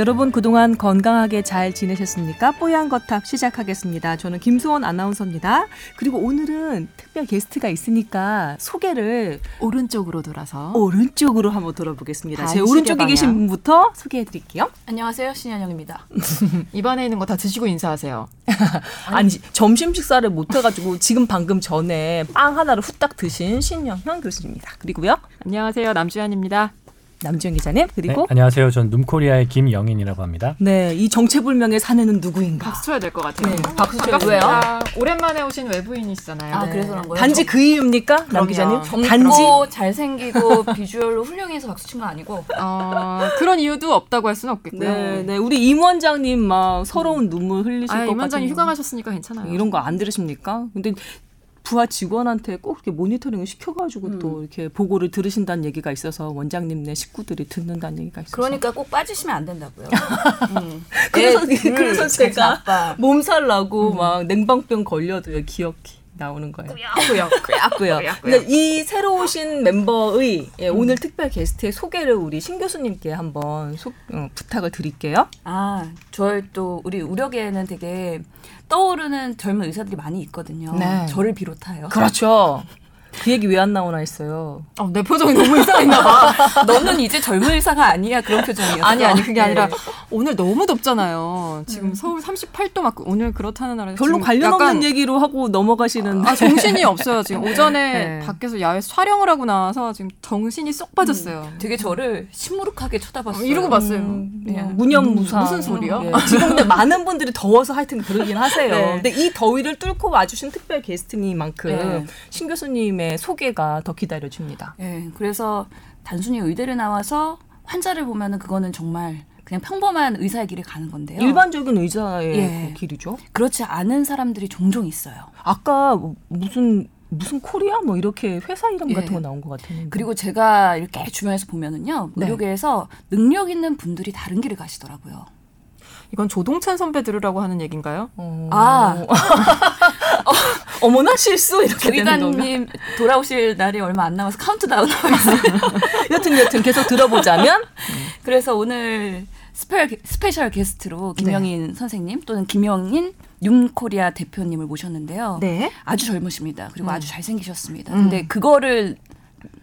여러분 그동안 건강하게 잘 지내셨습니까? 뽀얀 거탑 시작하겠습니다. 저는 김수원 아나운서입니다. 그리고 오늘은 특별 게스트가 있으니까 소개를 오른쪽으로 돌아서 오른쪽으로 한번 돌아보겠습니다. 제 오른쪽에 방향. 계신 분부터 소개해 드릴게요. 안녕하세요 신현영입니다. 입안에 있는 거 다 드시고 인사하세요. 아니 점심 식사를 못 해가지고 지금 방금 전에 빵 하나를 후딱 드신 신영현 교수입니다. 그리고요 안녕하세요 남주현입니다. 남지영 기자님 네, 그리고 안녕하세요. 전 num코리아의 김영인이라고 합니다. 네 이 정체불명의 사내는 누구인가? 박수 쳐야 될 것 같아요. 네, 박수 쳐야 반갑습니다. 오랜만에 오신 외부인이시잖아요. 아 네. 그래서 그런 거예요? 단지 그 이유입니까, 남. 기자님? 정, 단지 잘생기고 비주얼로 훌륭해서 박수 친 거 아니고 어, 그런 이유도 없다고 할 수는 없겠고요. 네, 네. 우리 임 원장님 막 서러운 눈물 흘리실 아, 것임 원장님 같아요. 휴가 가셨으니까 괜찮아요. 이런 거 안 들으십니까? 근데 부하 직원한테 꼭 이렇게 모니터링을 시켜가지고 또 이렇게 보고를 들으신다는 얘기가 있어서 원장님네 식구들이 듣는다는 얘기가 있어서 그러니까 꼭 빠지시면 안 된다고요. 음. 그래서 애 둘, 그래서 같이 제가. 몸살 나고 막 냉방병 걸려도 기억이 나오는 거예요. 꾸역. 꾸야꾸요. 꾸역꾸역. 근데 이 새로 오신 멤버의 예, 오늘 특별 게스트의 소개를 우리 신 교수님께 한번 소- 어, 부탁을 드릴게요. 아, 저희 또 우리 우려계에는 되게 떠오르는 젊은 의사들이 많이 있거든요. 네. 저를 비롯하여. 그렇죠. 그 얘기 왜 안 나오나 했어요. 어, 내 표정이 너무 이상했나 봐. 너는 이제 젊은 의사가 아니야 그런 표정이었어. 아니 아니 그게 아니라 네. 오늘 너무 덥잖아요. 지금 서울 38도 맞고 오늘 그렇다는 날에 별로 관련 없는 얘기로 하고 넘어가시는. 아 정신이 없어요 지금 오전에 네. 밖에서 야외 촬영을 하고 나와서 지금 정신이 쏙 빠졌어요. 되게 저를 시무룩하게 쳐다봤어요. 이러고 봤어요. 음, 그냥 그냥 무념무상. 무슨 소리야? 예, 지금 근데 많은 분들이 더워서 하여튼 그러긴 하세요. 네. 근데 이 더위를 뚫고 와주신 특별 게스트니만큼 네. 신 교수님의 소개가 더 기다려집니다. 예, 그래서 단순히 의대를 나와서 환자를 보면은 그거는 정말 그냥 평범한 의사의 길을 가는 건데요. 일반적인 의사의 예. 그 길이죠. 그렇지 않은 사람들이 종종 있어요. 아까 무슨 무슨 코리아 뭐 이렇게 회사 이름 예. 같은 거 나온 것 같았는데. 그리고 제가 이렇게 주변에서 보면은요, 네. 의료계에서 능력 있는 분들이 다른 길을 가시더라고요. 이건 조동찬 선배 들으라고 하는 얘기인가요? 어... 아. 어머나 실수 이렇게 되는 건가? 조기관님 돌아오실 날이 얼마 안 남아서 카운트다운 하고 있어요. 여튼 여튼 계속 들어보자면 그래서 오늘 spe, special 게스트로 김영인 선생님 또는 김영인 윤코리아 대표님을 모셨는데요. 네. 아주 젊으십니다. 그리고 아주 잘생기셨습니다. 음. 근데 그거를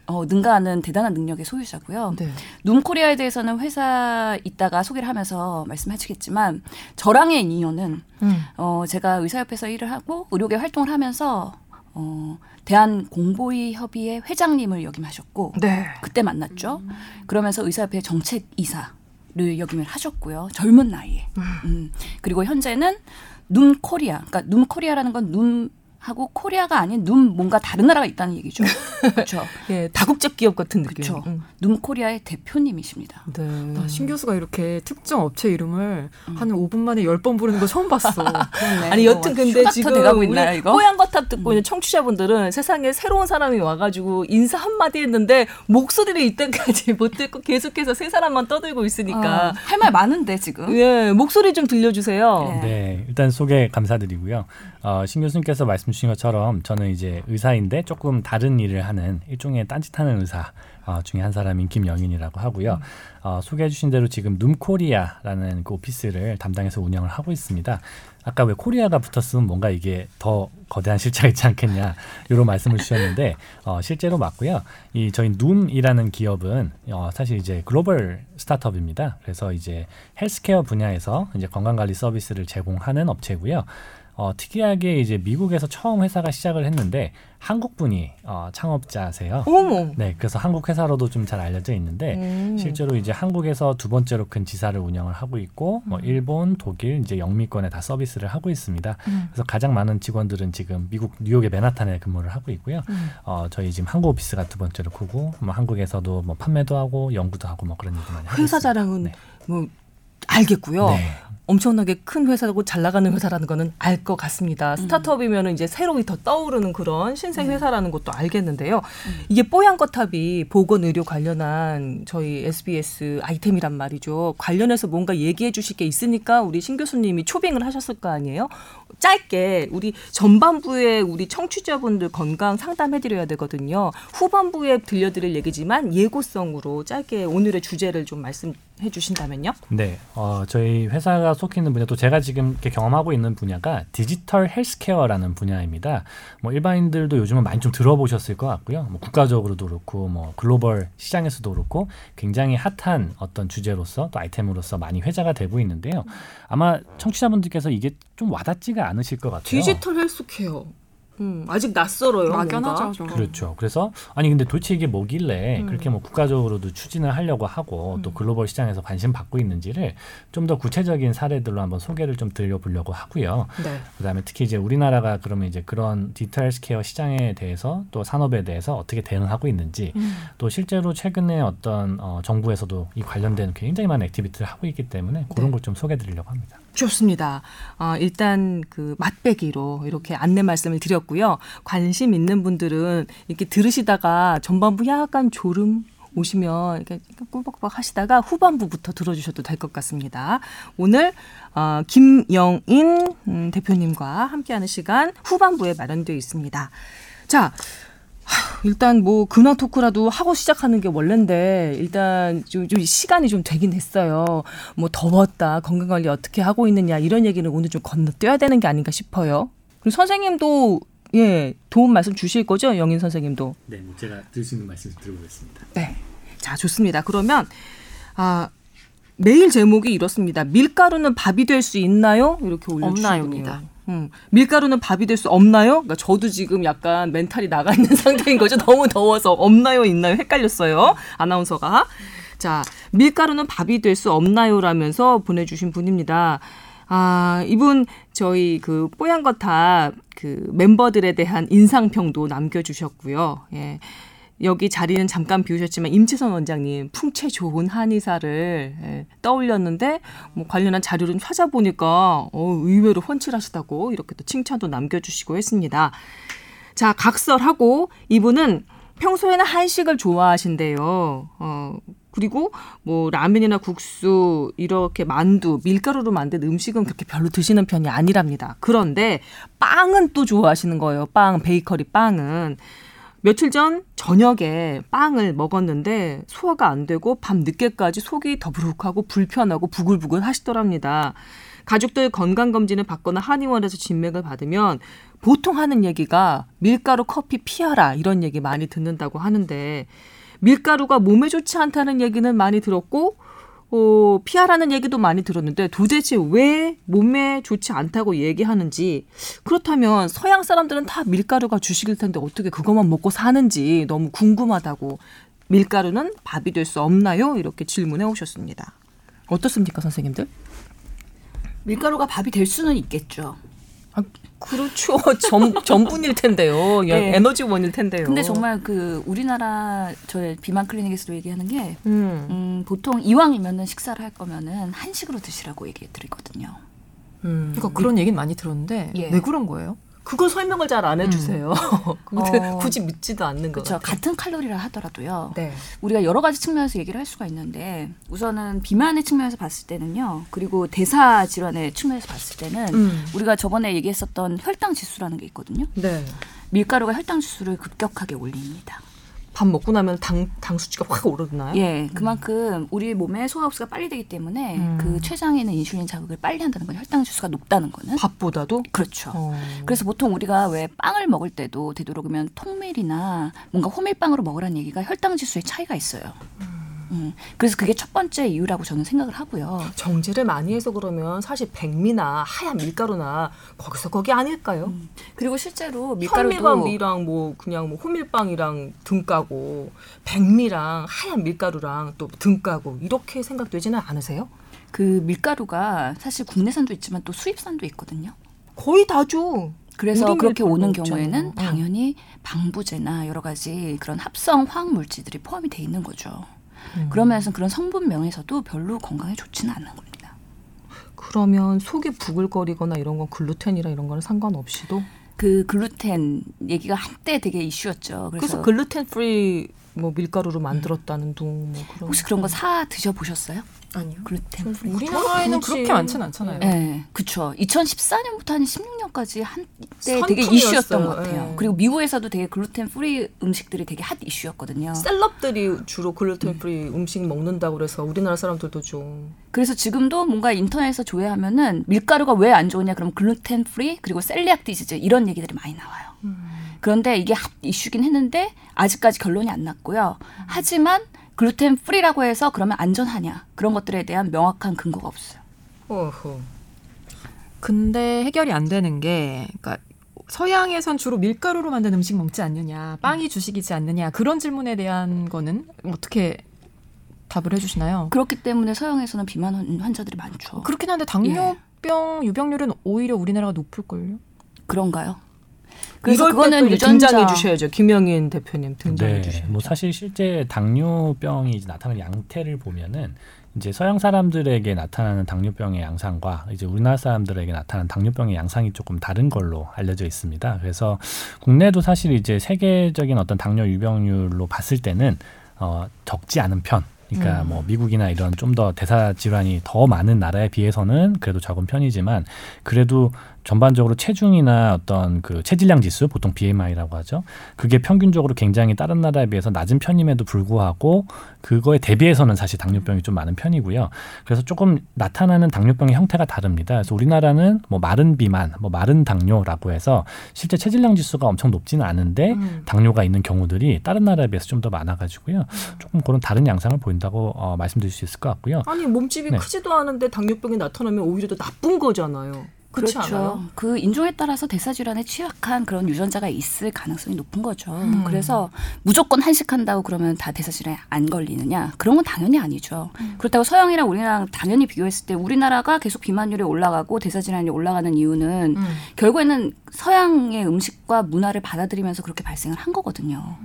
어, 능가하는 대단한 능력의 소유자고요. 네. 눔코리아에 대해서는 회사 있다가 소개를 하면서 말씀하시겠지만 저랑의 인연은 음. 어, 제가 의사협회에서 일을 하고 의료계 활동을 하면서 어, 대한 공보위 협의회 회장님을 역임하셨고 네. 그때 만났죠. 그러면서 의사협회 정책 이사 를 역임을 하셨고요. 젊은 나이에. 음. 그리고 현재는 눔코리아. 그러니까 눔코리아라는 건눔 하고 코리아가 아닌 눔 뭔가 다른 나라가 있다는 얘기죠. 그렇죠. 예, 다국적 기업 같은 느낌. 그렇죠. 음. 눔코리아의 대표님이십니다. 네. 나신 교수가 이렇게 특정 업체 이름을 한 5분 만에 10번 부르는 거 처음 봤어. 아니 여튼 근데 지금 돼가고 우리 있나요, 이거? 뽀얀 거탑 듣고 있는 청취자분들은 세상에 새로운 사람이 와가지고 인사 한마디 했는데 목소리를 이때까지 못 듣고 계속해서 세 사람만 떠들고 있으니까 할말 많은데 지금. 예 목소리 좀 들려주세요. 네. 네, 일단 소개 감사드리고요. 어, 신 교수님께서 말씀 주신 것처럼 저는 이제 의사인데 조금 다른 일을 하는 일종의 딴짓하는 의사 어, 중에 한 사람인 김영인이라고 하고요. 어, 소개해 주신 대로 지금 눔코리아라는 그 오피스를 담당해서 운영을 하고 있습니다. 아까 왜 코리아가 붙었으면 뭔가 이게 더 거대한 실체가 있지 않겠냐 이런 말씀을 주셨는데 어, 실제로 맞고요. 이 저희 눔이라는 기업은 어, 사실 이제 글로벌 스타트업입니다. 그래서 이제 헬스케어 분야에서 이제 건강관리 서비스를 제공하는 업체고요. 어, 특이하게 이제 미국에서 처음 회사가 시작을 했는데 한국 분이 어, 창업자세요. 어머. 네, 그래서 한국 회사로도 좀 잘 알려져 있는데 음. 실제로 이제 한국에서 두 번째로 큰 지사를 운영을 하고 있고 뭐 일본, 독일 이제 영미권에 다 서비스를 하고 있습니다. 음. 그래서 가장 많은 직원들은 지금 미국 뉴욕의 맨하탄에 근무를 하고 있고요. 음. 어, 저희 지금 한국 오피스가 두 번째로 크고 뭐 한국에서도 뭐 판매도 하고 연구도 하고 뭐 그런 일들 많이 하고 회사 있습니다. 자랑은 네. 뭐 알겠고요. 네. 엄청나게 큰 회사고 잘 나가는 회사라는 거는 알 것 같습니다. 스타트업이면 이제 새로이 더 떠오르는 그런 신생 회사라는 것도 알겠는데요. 이게 뽀얀거탑이 보건의료 관련한 저희 SBS 아이템이란 말이죠. 관련해서 뭔가 얘기해 주실 게 있으니까 우리 신 교수님이 초빙을 하셨을 거 아니에요? 짧게 우리 전반부에 우리 청취자분들 건강 상담해 드려야 되거든요. 후반부에 들려드릴 얘기지만 예고성으로 짧게 오늘의 주제를 좀 말씀 해 주신다면요. 네, 어, 저희 회사가 속해 있는 분야 또 제가 지금 이렇게 경험하고 있는 분야가 디지털 헬스케어라는 분야입니다. 뭐 일반인들도 요즘은 많이 좀 들어보셨을 것 같고요. 뭐 국가적으로도 그렇고 뭐 글로벌 시장에서도 그렇고 굉장히 핫한 어떤 주제로서 또 아이템으로서 많이 회자가 되고 있는데요. 아마 청취자분들께서 이게 좀 와닿지가 않으실 것 같아요. 디지털 헬스케어. 음, 아직 낯설어요. 막연하죠. 좀. 그렇죠. 그래서 아니 근데 도대체 이게 뭐길래 음. 그렇게 뭐 국가적으로도 추진을 하려고 하고 또 글로벌 시장에서 관심 받고 있는지를 좀 더 구체적인 사례들로 한번 소개를 좀 드려보려고 하고요. 네. 그다음에 특히 이제 우리나라가 그러면 이제 그런 디지털 헬스케어 시장에 대해서 또 산업에 대해서 어떻게 대응하고 있는지 또 실제로 최근에 어떤 어, 정부에서도 이 관련된 굉장히 많은 activity를 하고 있기 때문에 그런 네. 걸 좀 소개드리려고 합니다. 좋습니다. 어, 일단 그 맛배기로 이렇게 안내 말씀을 드렸고요. 관심 있는 분들은 이렇게 들으시다가 전반부 약간 졸음 오시면 이렇게 꿀벅벅 하시다가 후반부부터 들어주셔도 될 것 같습니다. 오늘 어, 김영인 음, 대표님과 함께하는 시간 후반부에 마련되어 있습니다. 자, 하, 일단 뭐 근황 토크라도 하고 시작하는 게 원래인데 일단 좀, 좀 시간이 좀 되긴 했어요. 뭐 더웠다 건강 관리 어떻게 하고 있느냐 이런 얘기는 오늘 좀 건너뛰어야 되는 게 아닌가 싶어요. 그리고 선생님도 예 도움 말씀 주실 거죠 영인 선생님도. 네, 제가 드릴 수 있는 말씀 드려보겠습니다. 네. 자, 좋습니다. 그러면 아 메일 제목이 이렇습니다. 밀가루는 밥이 될 수 있나요? 이렇게 올려주시군요. 없나요입니다. 음, 밀가루는 밥이 될 수 없나요? 그러니까 저도 지금 약간 멘탈이 나가 있는 상태인 거죠. 너무 더워서 없나요, 있나요? 헷갈렸어요. 아나운서가. 자, 밀가루는 밥이 될 수 없나요?라면서 보내주신 분입니다. 아, 이분 저희 그 뽀얀 거탑 그 멤버들에 대한 인상평도 남겨주셨고요. 예. 여기 자리는 잠깐 비우셨지만 임채선 원장님 풍채 좋은 한의사를 예, 떠올렸는데 뭐 관련한 자료를 찾아보니까 어, 의외로 훤칠하시다고 이렇게 또 칭찬도 남겨주시고 했습니다. 자 각설하고 이분은 평소에는 한식을 좋아하신대요. 어 그리고 뭐 라면이나 국수 이렇게 만두 밀가루로 만든 음식은 그렇게 별로 드시는 편이 아니랍니다. 그런데 빵은 또 좋아하시는 거예요. 빵 베이커리 빵은 며칠 전 저녁에 빵을 먹었는데 소화가 안 되고 밤 늦게까지 속이 더부룩하고 불편하고 부글부글 하시더랍니다. 가족들 건강검진을 받거나 한의원에서 진맥을 받으면 보통 하는 얘기가 밀가루 커피 피하라 이런 얘기 많이 듣는다고 하는데 밀가루가 몸에 좋지 않다는 얘기는 많이 들었고 어, 피하라는 얘기도 많이 들었는데 도대체 왜 몸에 좋지 않다고 얘기하는지 그렇다면 서양 사람들은 다 밀가루가 주식일 텐데 어떻게 그것만 먹고 사는지 너무 궁금하다고 밀가루는 밥이 될 수 없나요? 이렇게 질문해 오셨습니다. 어떻습니까, 선생님들? 밀가루가 밥이 될 수는 있겠죠. 아, 그렇죠. 전, 전분일 텐데요. 네. 에너지원일 텐데요. 근데 정말 그 우리나라 저희 비만 클리닉에서도 얘기하는 게 음, 음, 보통 이왕이면은 식사를 할 거면은 한식으로 드시라고 얘기해 드리거든요. 음. 그러니까 그런 얘기는 많이 들었는데 예. 왜 그런 거예요? 그걸 설명을 잘 안 해주세요. 그거 어. 굳이 묻지도 않는 거 그렇죠. 같아요. 같은 칼로리라 하더라도요. 네. 우리가 여러 가지 측면에서 얘기를 할 수가 있는데 우선은 비만의 측면에서 봤을 때는요. 그리고 대사 질환의 측면에서 봤을 때는 음. 우리가 저번에 얘기했었던 혈당 지수라는 게 있거든요. 네. 밀가루가 혈당 지수를 급격하게 올립니다. 밥 먹고 나면 당, 당 수치가 확 오르나요? 예, 그만큼 우리 몸에 소화 흡수가 빨리 되기 때문에 음. 그 췌장에 있는 인슐린 자극을 빨리 한다는 건 혈당 지수가 높다는 거는 밥보다도? 그렇죠. 어. 그래서 보통 우리가 왜 빵을 먹을 때도 되도록이면 통밀이나 뭔가 호밀빵으로 먹으라는 얘기가 혈당 지수의 차이가 있어요. 음, 그래서 그게 첫 번째 이유라고 저는 생각을 하고요. 정제를 많이 해서 그러면 사실 백미나 하얀 밀가루나 거기서 거기 아닐까요? 그리고 실제로 밀가루도 미랑 뭐 그냥 뭐 호밀빵이랑 등 까고 백미랑 하얀 밀가루랑 또 등 까고 이렇게 생각되지는 않으세요? 그 밀가루가 사실 국내산도 있지만 또 수입산도 있거든요. 거의 다죠. 그래서 그렇게 오는. 경우에는 응. 당연히 방부제나 여러 가지 그런 합성 화학 물질들이 포함이 돼 있는 거죠. 음. 그러면서 그런 성분명에서도 별로 건강에 좋지는 않는 겁니다. 그러면 속이 부글거리거나 이런 건 글루텐이랑 이런 거는 상관없이도 그 글루텐 얘기가 한때 되게 이슈였죠. 그래서, 그래서 gluten free 뭐 밀가루로 만들었다는 둥 뭐 그런 혹시 그런 거 사 드셔 보셨어요? 아니요. gluten free. 우리나라에는. 그렇게 많진 않잖아요. 네, 그쵸. 2014년부터 한 16년까지 한때 되게. 이슈였던 것 같아요. 예. 그리고 미국에서도 되게 글루텐 프리 음식들이 되게 hot issue였거든요. celeb들이 주로 gluten free 음식 먹는다고 그래서 우리나라 사람들도 좀 그래서 지금도 뭔가 인터넷에서 조회하면은 밀가루가 왜 안 좋으냐 그러면 gluten free 그리고 celiac disease 이런 얘기들이 많이 나와요. 그런데 이게 hot issue긴 했는데 아직까지 결론이 안 났고요. 하지만 gluten free라고 해서 그러면 안전하냐 그런 것들에 대한 명확한 근거가 없어요. 어허. 근데 해결이 안 되는 게, 그러니까 서양에선 주로 밀가루로 만든 음식 먹지 않느냐, 빵이 주식이지 않느냐 그런 질문에 대한 거는 어떻게 답을 해주시나요? 그렇기 때문에 서양에서는 비만 환- 환자들이 많죠. 그렇긴 한데 당뇨병 유병률은 오히려 우리나라가 높을걸요? 그런가요? 그래서 그거는 때 등장해 유전자 주셔야죠. 김영인 대표님 등장해 네, 주셔야죠. 뭐 사실 실제 당뇨병이 이제 나타나는 양태를 보면은 이제 서양 사람들에게 나타나는 당뇨병의 양상과 이제 우리나라 사람들에게 나타나는 당뇨병의 양상이 조금 다른 걸로 알려져 있습니다. 그래서 국내도 사실 이제 세계적인 어떤 당뇨 유병률로 봤을 때는 어, 적지 않은 편. 그러니까 뭐 미국이나 이런 좀 더 대사 질환이 더 많은 나라에 비해서는 그래도 적은 편이지만 그래도 전반적으로 체중이나 어떤 그 체질량 지수 보통 BMI라고 하죠. 그게 평균적으로 굉장히 다른 나라에 비해서 낮은 편임에도 불구하고 그거에 대비해서는 사실 당뇨병이 좀 많은 편이고요. 그래서 조금 나타나는 당뇨병의 형태가 다릅니다. 그래서 우리나라는 뭐 마른 비만, 뭐 마른 당뇨라고 해서 실제 체질량 지수가 엄청 높지는 않은데 음. 당뇨가 있는 경우들이 다른 나라에 비해서 좀 더 많아가지고요. 조금 그런 다른 양상을 보인다고 어, 말씀드릴 수 있을 것 같고요. 아니 몸집이 네. 크지도 않은데 당뇨병이 나타나면 오히려 더 나쁜 거잖아요. 그렇죠. 않아요? 그 인종에 따라서 대사 질환에 취약한 그런 유전자가 있을 가능성이 높은 거죠. 음. 그래서 무조건 한식한다고 그러면 다 대사 질환에 안 걸리느냐? 그런 건 당연히 아니죠. 음. 그렇다고 서양이랑 우리나라랑 당연히 비교했을 때 우리나라가 계속 비만율이 올라가고 대사 질환이 올라가는 이유는 음. 결국에는 서양의 음식과 문화를 받아들이면서 그렇게 발생을 한 거거든요.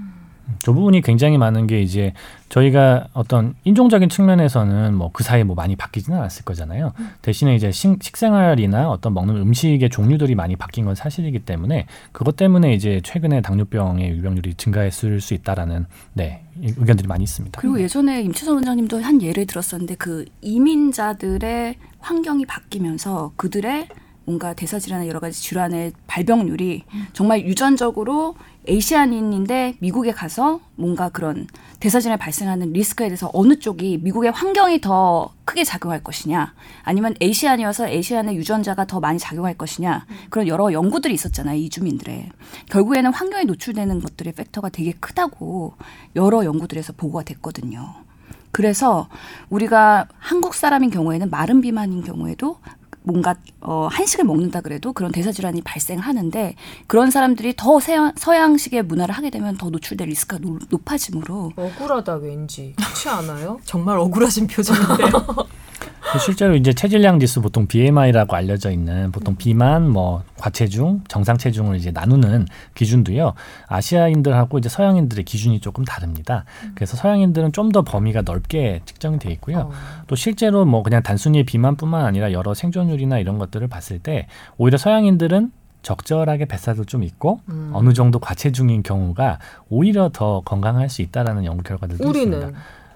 저 부분이 굉장히 많은 게 이제 저희가 어떤 인종적인 측면에서는 뭐 그 사이에 뭐 많이 바뀌지는 않았을 거잖아요. 대신에 이제 식, 식생활이나 어떤 먹는 음식의 종류들이 많이 바뀐 건 사실이기 때문에 그것 때문에 이제 최근에 당뇨병의 유병률이 증가했을 수 있다라는 네 이- 의견들이 많이 있습니다. 그리고 예전에 임채선 원장님도 한 예를 들었었는데 그 이민자들의 환경이 바뀌면서 그들의 뭔가 대사질환의 여러 가지 질환의 발병률이 정말 유전적으로 에이시안인인데 미국에 가서 뭔가 그런 대사질환이 발생하는 리스크에 대해서 어느 쪽이 미국의 환경이 더 크게 작용할 것이냐 아니면 Asian이어서 Asian의 유전자가 더 많이 작용할 것이냐 그런 여러 연구들이 있었잖아요 이주민들의 결국에는 환경에 노출되는 것들의 factor가 되게 크다고 여러 연구들에서 보고가 됐거든요. 그래서 우리가 한국 사람인 경우에는 마른 비만인 경우에도 뭔가 어 한식을 먹는다 그래도 그런 대사 질환이 발생하는데 그런 사람들이 더 서양, 서양식의 문화를 하게 되면 더 노출될 리스크가 노- 높아지므로 억울하다 왠지 그렇지 않아요? 정말 억울하신 표정인데요. 실제로 이제 체질량 지수 보통 BMI라고 알려져 있는 보통 비만, 뭐 과체중, 정상 체중을 이제 나누는 기준도요. 아시아인들하고 이제 서양인들의 기준이 조금 다릅니다. 그래서 서양인들은 좀 더 범위가 넓게 측정이 돼 있고요. 어. 또 실제로 뭐 그냥 단순히 비만뿐만 아니라 여러 생존율이나 이런 것들을 봤을 때 오히려 서양인들은 적절하게 뱃살도 좀 있고 음. 어느 정도 과체중인 경우가 오히려 더 건강할 수 있다라는 연구 결과들도 있습니다.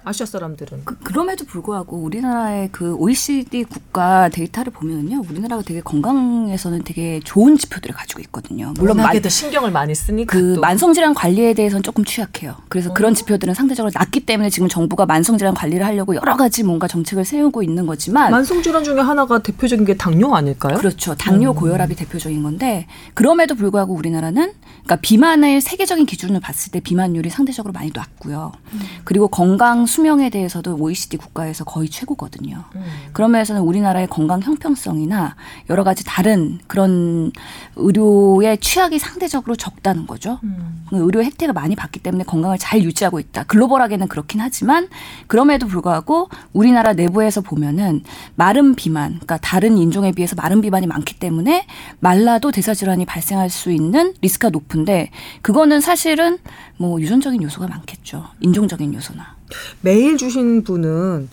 아시아 사람들은 그, 그럼에도 불구하고 우리나라의 그 OECD 국가 데이터를 보면요 우리나라가 되게 건강에서는 되게 좋은 지표들을 가지고 있거든요. 물론 만, 워낙에도 신경을 많이 쓰니까 그 또. 만성질환 관리에 대해서는 조금 취약해요. 그래서 그런 지표들은 상대적으로 낮기 때문에 지금 정부가 만성질환 관리를 하려고 여러 가지 뭔가 정책을 세우고 있는 거지만 만성질환 중에 하나가 대표적인 게 당뇨 아닐까요? 그렇죠. 당뇨 고혈압이 대표적인 건데 그럼에도 불구하고 우리나라는 그러니까 비만을 세계적인 기준으로 봤을 때 비만율이 상대적으로 많이 낮고요. 그리고 건강 수 명에 대해서도 OECD 국가에서 거의 최고거든요. 그런 면에서는 우리나라의 건강 형평성이나 여러 가지 다른 그런 의료의 취약이 상대적으로 적다는 거죠. 그 의료 혜택을 많이 받기 때문에 건강을 잘 유지하고 있다. 글로벌하게는 그렇긴 하지만 그럼에도 불구하고 우리나라 내부에서 보면은 마른 비만, 그러니까 다른 인종에 비해서 마른 비만이 많기 때문에 말라도 대사 질환이 발생할 수 있는 리스크가 높은데 그거는 사실은 뭐 유전적인 요소가 많겠죠. 인종적인 요소나. 메일 주신 분은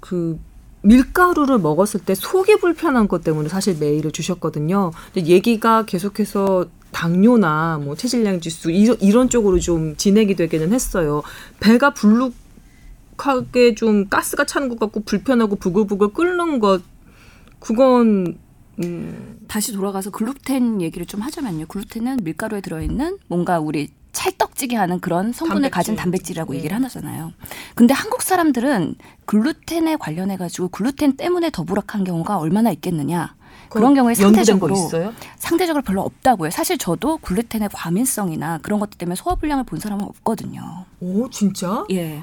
그 밀가루를 먹었을 때 속이 불편한 것 때문에 사실 메일을 주셨거든요. 근데 얘기가 계속해서 당뇨나 뭐 체질량 지수 이런, 이런 쪽으로 좀 진행이 되기는 했어요. 배가 불룩하게 좀 가스가 차는 것 같고 불편하고 부글부글 끓는 것 그건 음, 다시 돌아가서 글루텐 얘기를 좀 하자면요. 글루텐은 밀가루에 들어있는 뭔가 우리 찰떡지게 하는 그런 성분을 단백질. 가진 단백질이라고 네. 얘기를 하잖아요. 근데 한국 사람들은 글루텐에 관련해 가지고 글루텐 때문에 더부락한 경우가 얼마나 있겠느냐. 그런 경우에 상대적으로? 상대적으로 별로 없다고요. 사실 저도 글루텐의 과민성이나 그런 것들 때문에 소화불량을 본 사람은 없거든요. 오 진짜? 예.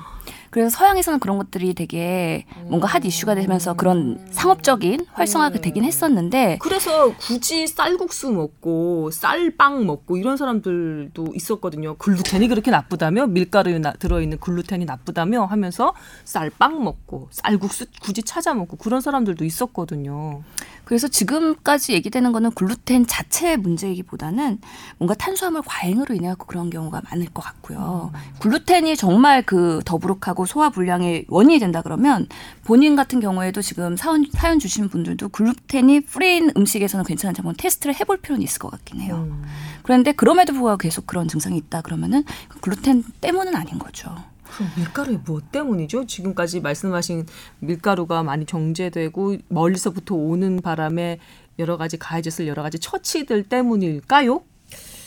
그래서 서양에서는 그런 것들이 되게 뭔가 핫 이슈가 되면서 그런 상업적인 활성화가 되긴 했었는데 그래서 굳이 쌀국수 먹고 쌀빵 먹고 이런 사람들도 있었거든요. 글루텐이 그렇게 나쁘다며 밀가루에 나- 들어있는 글루텐이 나쁘다며 하면서 쌀빵 먹고 쌀국수 굳이 찾아 먹고 그런 사람들도 있었거든요. 그래서 지금까지 얘기되는 거는 글루텐 자체의 문제이기보다는 뭔가 탄수화물 과잉으로 인해 갖고 그런 경우가 많을 것 같고요. 글루텐이 정말 그 더부룩하고 소화 불량의 원인이 된다 그러면 본인 같은 경우에도 지금 사연, 사연 주신 분들도 글루텐이 free인 음식에서는 괜찮은지 한번 테스트를 해볼 필요는 있을 것 같긴 해요. 음. 그런데 그럼에도 불구하고 계속 그런 증상이 있다 그러면은 그 글루텐 때문은 아닌 거죠. 그럼 밀가루의 무엇 때문이죠? 지금까지 말씀하신 밀가루가 많이 정제되고 멀리서부터 오는 바람에 여러 가지 가해졌을 여러 가지 처치들 때문일까요?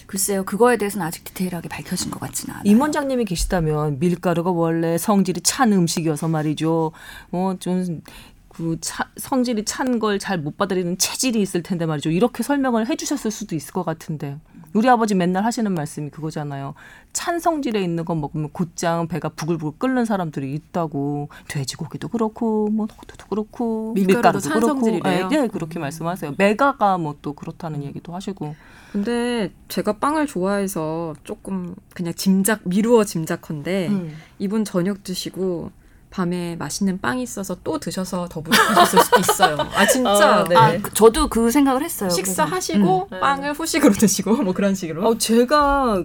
글쎄요, 그거에 대해서는 아직 디테일하게 밝혀진 것 같지는 않아요. 임 원장님이 계시다면 밀가루가 원래 성질이 찬 음식이어서 말이죠. 뭐좀그 성질이 찬 걸 잘 못 받아들이는 체질이 있을 텐데 말이죠. 이렇게 설명을 해주셨을 수도 있을 것 같은데 우리 아버지 맨날 하시는 말씀이 그거잖아요. 찬 성질에 있는 거 먹으면 곧장 배가 부글부글 끓는 사람들이 있다고 돼지고기도 그렇고 뭐 호두도 그렇고 밀가루도 밀가루도 찬 그렇고 성질이래요? 예, 예, 그렇게 말씀하세요. 메가가 뭐 또 그렇다는 얘기도 하시고 근데 제가 빵을 좋아해서 조금 그냥 짐작 미루어 짐작컨대 음. 이분 저녁 드시고 밤에 맛있는 빵이 있어서 또 드셔서 더부룩하셨을 수도 있어요. 아 진짜 아, 네. 아, 그- 저도 그 생각을 했어요. 식사하시고 음. 빵을 후식으로 드시고 뭐 그런 식으로. 어, 제가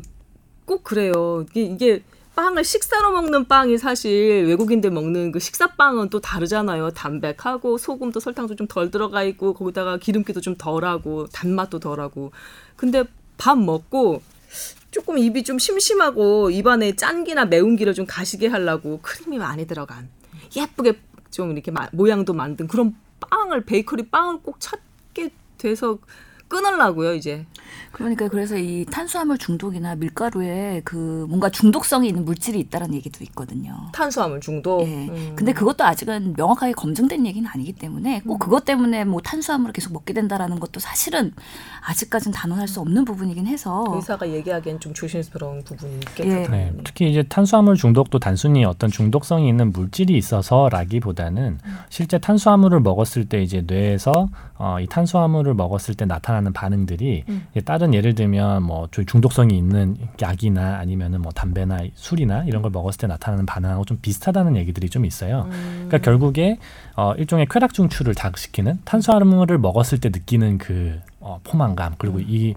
꼭 그래요. 이게, 이게 빵을 식사로 먹는 빵이 사실 외국인들 먹는 그 식사빵은 또 다르잖아요. 담백하고 소금도 설탕도 좀 덜 들어가 있고 거기다가 기름기도 좀 덜하고 단맛도 덜하고. 근데 밥 먹고 조금 입이 좀 심심하고 입안에 짠기나 매운 기를 좀 가시게 하려고 크림이 많이 들어간 예쁘게 좀 이렇게 마- 모양도 만든 그런 빵을 베이커리 빵을 꼭 찾게 돼서 끊으려고요 이제. 그러니까 그래서 이 탄수화물 중독이나 밀가루에 그 뭔가 중독성이 있는 물질이 있다라는 얘기도 있거든요. 탄수화물 중독. 예. 음. 근데 그것도 아직은 명확하게 검증된 얘기는 아니기 때문에 꼭 그것 때문에 뭐 탄수화물을 계속 먹게 된다라는 것도 사실은 아직까지는 단언할 수 없는 부분이긴 해서 의사가 얘기하기엔 좀 조심스러운 부분이 있겠죠. 예. 네, 특히 이제 탄수화물 중독도 단순히 어떤 중독성이 있는 물질이 있어서라기보다는 실제 탄수화물을 먹었을 때 이제 뇌에서 어, 이 탄수화물을 먹었을 때 나타나는 반응들이 이제 다른 예를 들면 뭐좀 중독성이 있는 약이나 아니면은 뭐 담배나 술이나 이런 걸 먹었을 때 나타나는 반응하고 좀 비슷하다는 얘기들이 좀 있어요. 그러니까 결국에 어, 일종의 쾌락 중추를 자극시키는 탄수화물을 먹었을 때 느끼는 그 어, 포만감 그리고 이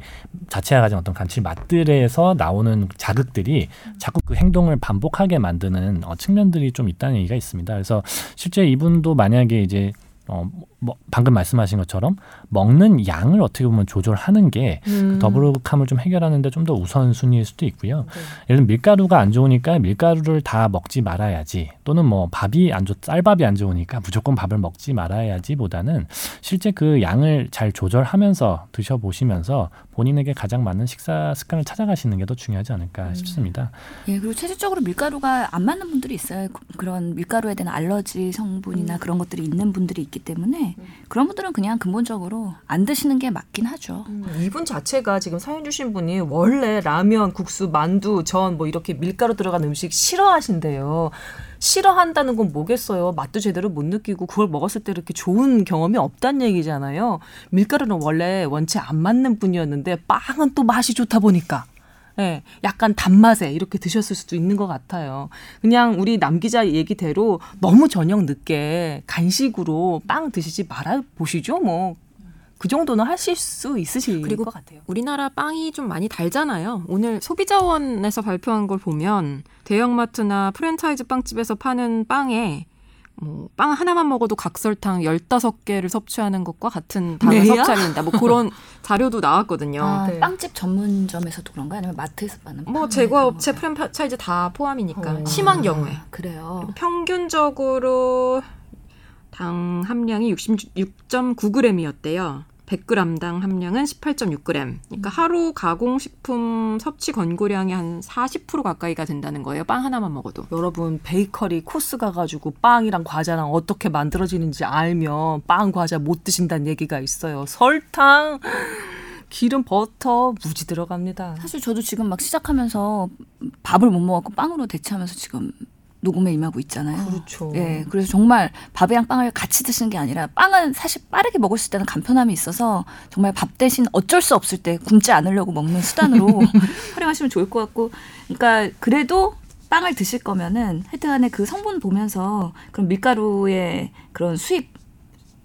자체가 가진 어떤 감칠 맛들에서 나오는 자극들이 자꾸 그 행동을 반복하게 만드는 어, 측면들이 좀 있다는 얘기가 있습니다. 그래서 실제 이분도 만약에 이제 어, 뭐 방금 말씀하신 것처럼 먹는 양을 어떻게 보면 조절하는 게 음. 그 더부룩함을 좀 해결하는데 좀 더 우선순위일 수도 있고요. 예를 들면 밀가루가 안 좋으니까 밀가루를 다 먹지 말아야지 또는 뭐 밥이 안 좋, 쌀밥이 안 좋으니까 무조건 밥을 먹지 말아야지 보다는 실제 그 양을 잘 조절하면서 드셔보시면서 본인에게 가장 맞는 식사 습관을 찾아가시는 게 더 중요하지 않을까 싶습니다. 예, 그리고 체질적으로 밀가루가 안 맞는 분들이 있어요. 그- 그런 밀가루에 대한 알러지 성분이나 그런 것들이 있는 분들이 있기 때문에 그런 분들은 그냥 근본적으로 안 드시는 게 맞긴 하죠. 음, 이분 자체가 지금 사연 주신 분이 원래 라면, 국수, 만두, 전 뭐 이렇게 밀가루 들어간 음식 싫어하신대요. 싫어한다는 건 뭐겠어요. 맛도 제대로 못 느끼고 그걸 먹었을 때 이렇게 좋은 경험이 없다는 얘기잖아요. 밀가루는 원래 원체 안 맞는 분이었는데 빵은 또 맛이 좋다 보니까 예, 약간 단맛에 이렇게 드셨을 수도 있는 것 같아요. 그냥 우리 남 기자 얘기대로 너무 저녁 늦게 간식으로 빵 드시지 말아 보시죠. 뭐 그 정도는 하실 수 있으실 그리고 것 같아요. 우리나라 빵이 좀 많이 달잖아요. 오늘 소비자원에서 발표한 걸 보면 대형마트나 프랜차이즈 빵집에서 파는 빵에 뭐빵 하나만 먹어도 각설탕 15개를 섭취하는 것과 같은 당을? 섭취하게 된다. 뭐 그런 자료도 나왔거든요. 아, 네. 빵집 전문점에서도 그런가요? 아니면 마트에서 파는 뭐빵 제과업체 프랜차이즈 다 포함이니까 어. 심한? 경우에 아, 그래요. 평균적으로 당 함량이 66.9g이었대요. 100g당 함량은 18.6g. 그러니까 하루 가공식품 섭취 권고량이 한 40% 가까이가 된다는 거예요. 빵 하나만 먹어도. 여러분 베이커리 코스 가가지고 빵이랑 과자랑 어떻게 만들어지는지 알면 빵 과자 못 드신다는 얘기가 있어요. 설탕, 기름, 버터 무지 들어갑니다. 사실 저도 지금 막 시작하면서 밥을 못 먹었고 빵으로 대체하면서 지금 녹음에 임하고 있잖아요. 그렇죠. 예, 그래서 정말 밥이랑 빵을 같이 드시는 게 아니라 빵은 사실 빠르게 먹을 수 있다는 간편함이 있어서 정말 밥 대신 어쩔 수 없을 때 굶지 않으려고 먹는 수단으로 활용하시면 좋을 것 같고, 그러니까 그래도 빵을 드실 거면은 하여튼간에 그 성분 보면서 그런 밀가루의 그런 수입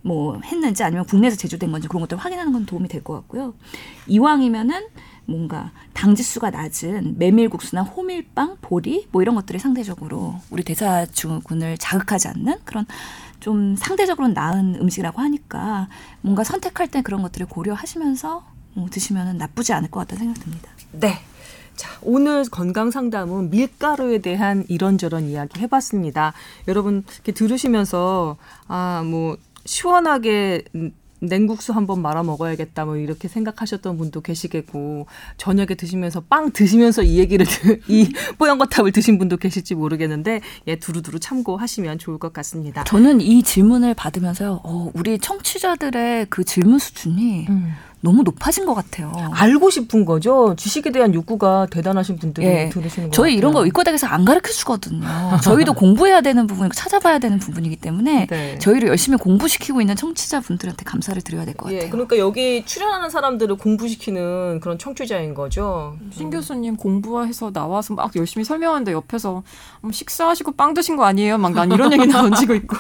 뭐 했는지 아니면 국내에서 제조된 건지 그런 것들 확인하는 건 도움이 될 것 같고요. 이왕이면은 뭔가 당지수가 낮은 메밀국수나 호밀빵, 보리 뭐 이런 것들이 상대적으로 우리 대사증후군을 자극하지 않는 그런 좀 상대적으로 나은 음식이라고 하니까 뭔가 선택할 때 그런 것들을 고려하시면서 뭐 드시면 나쁘지 않을 것 같다는 생각 듭니다. 네. 자, 오늘 건강 상담은 밀가루에 대한 이런저런 이야기 해봤습니다. 여러분 이렇게 들으시면서 아 뭐 시원하게 음, 냉국수 한번 말아 먹어야겠다 뭐 이렇게 생각하셨던 분도 계시겠고 저녁에 드시면서 빵 드시면서 이 얘기를 드- 이 뽀얀거탑을 드신 분도 계실지 모르겠는데 예 두루두루 참고하시면 좋을 것 같습니다. 저는 이 질문을 받으면서요, 어, 우리 청취자들의 그 질문 수준이 너무 높아진 것 같아요. 알고 싶은 거죠. 주식에 대한 욕구가 대단하신 분들이 예. 들으시는 거 저희 같아요. 이런 거 의과대학에서 안 가르쳐 주거든요. 저희도 공부해야 되는 부분이고 찾아봐야 되는 부분이기 때문에 네. 저희를 열심히 공부시키고 있는 청취자분들한테 감사를 드려야 될 것 같아요. 예, 그러니까 여기 출연하는 사람들을 공부시키는 그런 청취자인 거죠. 신 교수님 공부해서 나와서 막 열심히 설명하는데 옆에서 음, 식사하시고 빵 드신 거 아니에요? 막 난 이런 얘기 던지고 있고.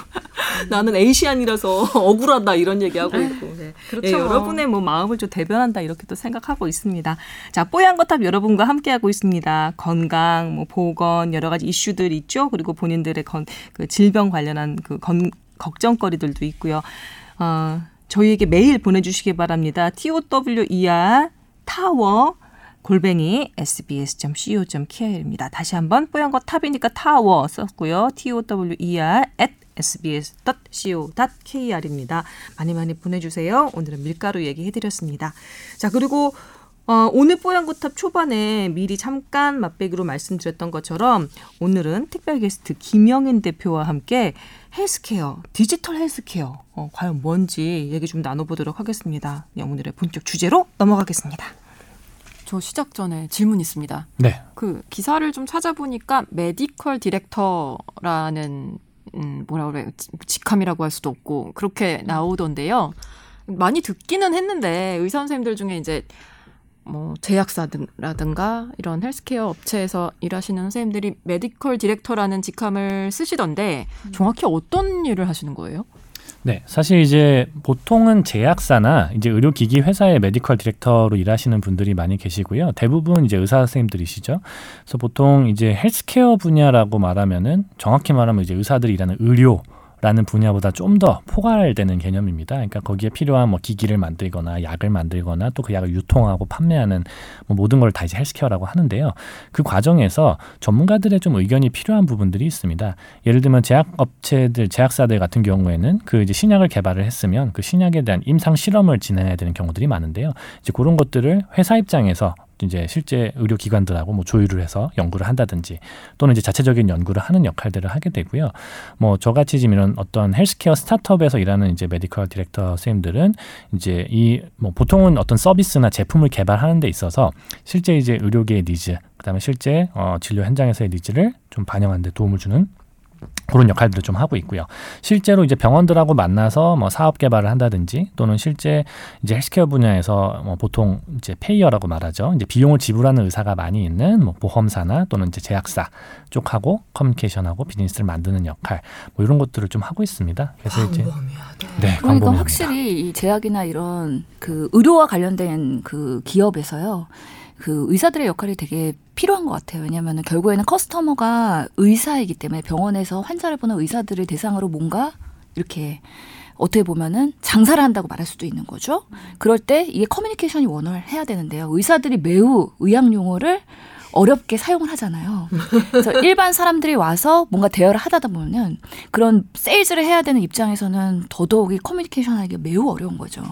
나는 Asian이라서 억울하다 이런 얘기하고 있고. 네. 그렇죠. 예, 여러분의 뭐 마음을 좀 대변한다 이렇게 또 생각하고 있습니다. 자, 뽀얀 거탑 여러분과 함께하고 있습니다. 건강, 뭐 보건 여러 가지 이슈들 있죠. 그리고 본인들의 건, 그 질병 관련한 그 건, 걱정거리들도 있고요. 어, 저희에게 메일 보내주시기 바랍니다. TOWER 타워 골뱅이 sbs.co.kr입니다. 다시 한번 뽀얀 거탑이니까 타워 썼고요. TOWER at sbs.co.kr입니다. 많이 많이 보내주세요. 오늘은 밀가루 얘기해드렸습니다. 자 그리고 어, 오늘 뽀얀거탑 초반에 미리 잠깐 맛배기로 말씀드렸던 것처럼 오늘은 특별 게스트 김영인 대표와 함께 헬스케어, 디지털 헬스케어 어, 과연 뭔지 얘기 좀 나눠보도록 하겠습니다. 네, 오늘의 본격 주제로 넘어가겠습니다. 저 시작 전에 질문 있습니다. 네. 그 기사를 좀 찾아보니까 메디컬 디렉터라는 음 뭐라 그래요 지- 직함이라고 할 수도 없고 그렇게 나오던데요. 많이 듣기는 했는데 의사 선생님들 중에 이제 뭐 제약사라든가 이런 헬스케어 업체에서 일하시는 선생님들이 medical director라는 직함을 쓰시던데 정확히 어떤 일을 하시는 거예요? 네, 사실 이제 보통은 제약사나 이제 의료기기 회사의 medical director로 일하시는 분들이 많이 계시고요. 대부분 이제 의사 선생님들이시죠. 그래서 보통 이제 헬스케어 분야라고 말하면은 정확히 말하면 이제 의사들이 일하는 의료 라는 분야보다 좀 더 포괄되는 개념입니다. 그러니까 거기에 필요한 뭐 기기를 만들거나 약을 만들거나 또 그 약을 유통하고 판매하는 뭐 모든 걸 다 이제 healthcare라고 하는데요. 그 과정에서 전문가들의 좀 의견이 필요한 부분들이 있습니다. 예를 들면 제약 업체들, 제약사들 같은 경우에는 그 이제 신약을 개발을 했으면 그 신약에 대한 임상 실험을 진행해야 되는 경우들이 많은데요. 이제 그런 것들을 회사 입장에서 이제 실제 의료기관들하고 뭐 조율을 해서 연구를 한다든지 또는 이제 자체적인 연구를 하는 역할들을 하게 되고요. 뭐 저같이 지금 이런 어떤 healthcare startup에서 일하는 이제 medical director 선생님들은 이제 이 뭐 보통은 어떤 서비스나 제품을 개발하는 데 있어서 실제 이제 의료계의 니즈, 그다음에 실제 어 진료 현장에서의 needs를 좀 반영하는 데 도움을 주는 그런 역할들을 좀 하고 있고요. 실제로 이제 병원들하고 만나서 뭐 사업 개발을 한다든지 또는 실제 이제 헬스케어 분야에서 뭐 보통 이제 payer라고 말하죠. 이제 비용을 지불하는 의사가 많이 있는 뭐 보험사나 또는 이제 제약사 쪽하고 커뮤니케이션하고 비즈니스를 만드는 역할 뭐 이런 것들을 좀 하고 있습니다. 그래서 이제 네, 그러니까 광범위합니다. 확실히 이 제약이나 이런 그 의료와 관련된 그 기업에서요. 그 의사들의 역할이 되게 필요한 것 같아요. 왜냐하면 결국에는 customer가 의사이기 때문에 병원에서 환자를 보는 의사들을 대상으로 뭔가 이렇게 어떻게 보면은 장사를 한다고 말할 수도 있는 거죠. 그럴 때 이게 커뮤니케이션이 원활해야 되는데요. 의사들이 매우 의학 용어를 어렵게 사용을 하잖아요. 그래서 일반 사람들이 와서 뭔가 대화를 하다 보면은 그런 세일즈를 해야 되는 입장에서는 더더욱이 커뮤니케이션 하기가 매우 어려운 거죠.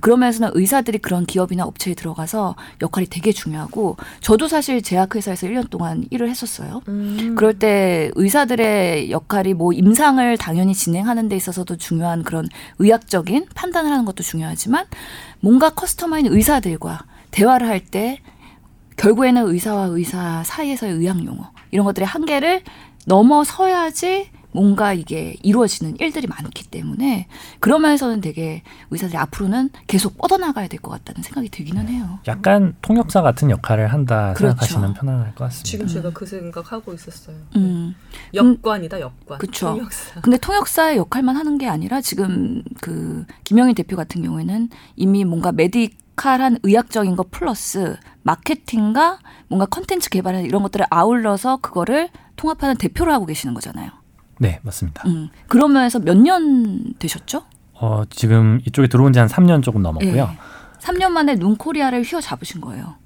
그러면서는 의사들이 그런 기업이나 업체에 들어가서 역할이 되게 중요하고 저도 사실 제약회사에서 1년 동안 일을 했었어요. 음. 그럴 때 의사들의 역할이 뭐 임상을 당연히 진행하는 데 있어서도 중요한 그런 의학적인 판단을 하는 것도 중요하지만 뭔가 커스터마인 의사들과 대화를 할때 결국에는 의사와 의사 사이에서의 의학 용어 이런 것들의 한계를 넘어서야지 뭔가 이게 이루어지는 일들이 많기 때문에 그런 면에서는 되게 의사들이 앞으로는 계속 뻗어나가야 될 것 같다는 생각이 들기는 해요. 약간 통역사 같은 역할을 한다 그렇죠. 생각하시면 편안할 것 같습니다. 지금 제가 그 생각하고 있었어요. 음. 역관이다 역관. 그쵸. 통역사. 근데 통역사의 역할만 하는 게 아니라 지금 그 김영희 대표 같은 경우에는 이미 뭔가 메디 칼한 의학적인 거 플러스 마케팅과 뭔가 컨텐츠 개발 이런 것들을 아울러서 그거를 통합하는 대표를 하고 계시는 거잖아요. 네, 맞습니다. 음. 그런 면에서 몇 년 되셨죠? 어, 지금 이쪽에 들어온 지 한 3년 조금 넘었고요. 예. 3년 만에 눈코리아를 휘어잡으신 거예요.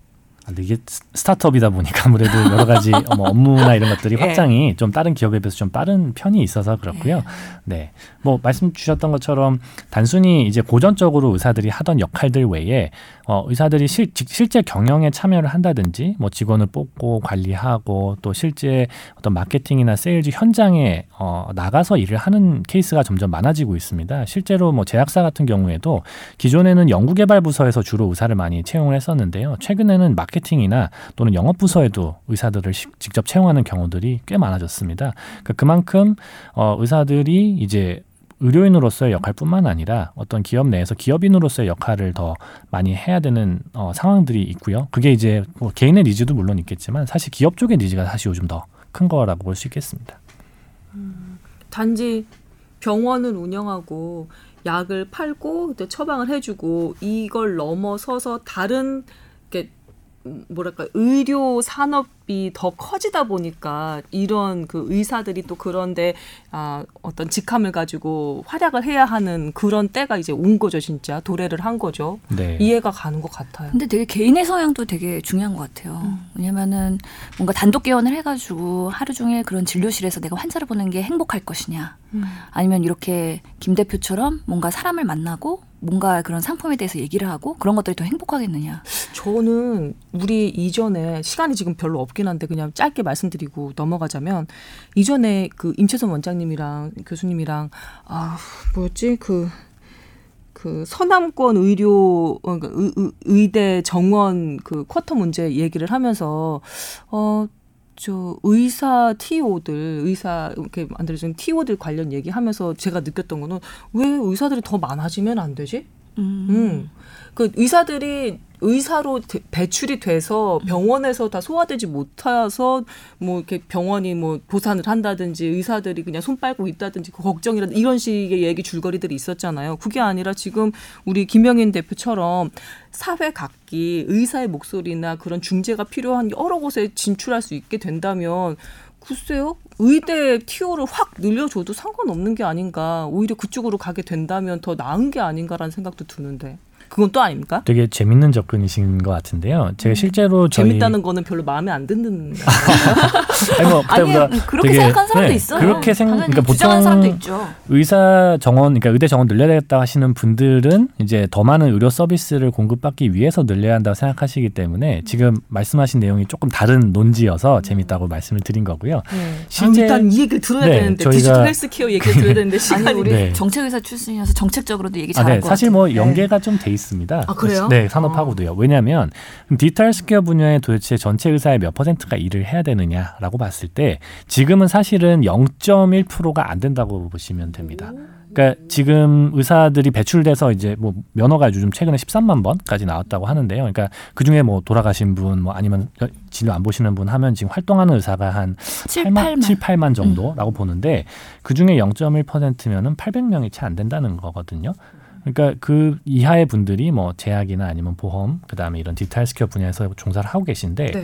아, 근데 이게 스- startup이다 보니까 아무래도 여러 가지 뭐 업무나 이런 것들이 예. 확장이 좀 다른 기업에 비해서 좀 빠른 편이 있어서 그렇고요. 네. 뭐 말씀 주셨던 것처럼 단순히 이제 고전적으로 의사들이 하던 역할들 외에 어, 의사들이 실, 직- 실제 경영에 참여를 한다든지 뭐 직원을 뽑고 관리하고 또 실제 어떤 마케팅이나 세일즈 현장에 어, 나가서 일을 하는 케이스가 점점 많아지고 있습니다. 실제로 뭐 제약사 같은 경우에도 기존에는 연구개발 부서에서 주로 의사를 많이 채용을 했었는데요. 최근에는 마케팅이나 또는 영업 부서에도 의사들을 시- 직접 채용하는 경우들이 꽤 많아졌습니다. 그러니까 그만큼 어, 의사들이 이제 의료인으로서의 역할뿐만 아니라 어떤 기업 내에서 기업인으로서의 역할을 더 많이 해야 되는 어, 상황들이 있고요. 그게 이제 뭐 개인의 needs도 물론 있겠지만 사실 기업 쪽의 니즈가 사실 요즘 더 큰 거라고 볼 수 있겠습니다. 단지 병원을 운영하고 약을 팔고 또 처방을 해주고 이걸 넘어서서 다른 게 뭐랄까 의료 산업 이 더 커지다 보니까 이런 그 의사들이 또 그런데 아 어떤 직함을 가지고 활약을 해야 하는 그런 때가 이제 온 거죠 진짜 도래를 한 거죠 네. 이해가 가는 것 같아요. 근데 되게 개인의 성향도 되게 중요한 것 같아요. 왜냐면은 뭔가 단독 개원을 해가지고 하루 종일 그런 진료실에서 내가 환자를 보는 게 행복할 것이냐. 아니면 이렇게 김 대표처럼 뭔가 사람을 만나고 뭔가 그런 상품에 대해서 얘기를 하고 그런 것들이 더 행복하겠느냐. 저는 우리 이전에 시간이 지금 별로 없긴 한데 그냥 짧게 말씀드리고 넘어가자면 이전에 그 임채선 원장님이랑 교수님이랑 아 뭐였지 그. 그 서남권 의료 어, 그러니까 의, 의, 의대 정원 그 쿼터 문제 얘기를 하면서 어 저 의사 TO들 의사 이렇게 만들어진 TO들 관련 얘기하면서 제가 느꼈던 거는 왜 의사들이 더 많아지면 안 되지? 음. 그 의사들이 의사로 대- 배출이 돼서 병원에서 다 소화되지 못해서 뭐 이렇게 병원이 뭐 보산을 한다든지 의사들이 그냥 손 빨고 있다든지 그 걱정이라 이런 식의 얘기 줄거리들이 있었잖아요. 그게 아니라 지금 우리 김영인 대표처럼 사회 각기 의사의 목소리나 그런 중재가 필요한 여러 곳에 진출할 수 있게 된다면 글쎄요. 의대 티오를 확 늘려줘도 상관없는 게 아닌가. 오히려 그쪽으로 가게 된다면 더 나은 게 아닌가라는 생각도 드는데. 그건 또 아닙니까? 되게 재밌는 접근이신 것 같은데요. 제가 실제로 저희 재밌다는 거는 별로 마음에 안 드는. 아니, 뭐 아니 그때보다 그렇게 되게, 생각하는 사람도 네, 있어요. 그렇게 생 그러니까 보통 사람도 있죠. 의사 정원, 그러니까 의대 정원 늘려야겠다 하시는 분들은 이제 더 많은 의료 서비스를 공급받기 위해서 늘려야 한다고 생각하시기 때문에 지금 말씀하신 내용이 조금 다른 논지여서 재밌다고 말씀을 드린 거고요. 네. 실제- 아, 일단 이 얘기를 들어야 네, 되는데 저희가- 디지털 헬스케어 얘기를 들어야 되는데 아니 시간이 우리 네. 정책 의사 출신이어서 정책적으로도 얘기 아, 잘할 네. 것 사실 같아요. 뭐 연계가 좀 돼 있습니다. 아, 그래요? 네, 산업하고도요. 왜냐하면 디지털 헬스케어 분야에 도대체 전체 의사의 몇 퍼센트가 일을 해야 되느냐라고 봤을 때 지금은 사실은 0.1%가 안 된다고 보시면 됩니다. 그러니까 지금 의사들이 배출돼서 이제 뭐 면허가 요즘 최근에 13만 번까지 나왔다고 하는데요. 그러니까 그 중에 뭐 돌아가신 분, 뭐 아니면 진료 안 보시는 분 하면 지금 활동하는 의사가 한 7, 8만, 8만. 7, 8만 정도라고 보는데 그 중에 0.1%면은 800명이 채 안 된다는 거거든요. 그러니까 그 이하의 분들이 뭐 제약이나 아니면 보험, 그다음에 이런 디지털 스퀘어 분야에서 종사를 하고 계신데 네.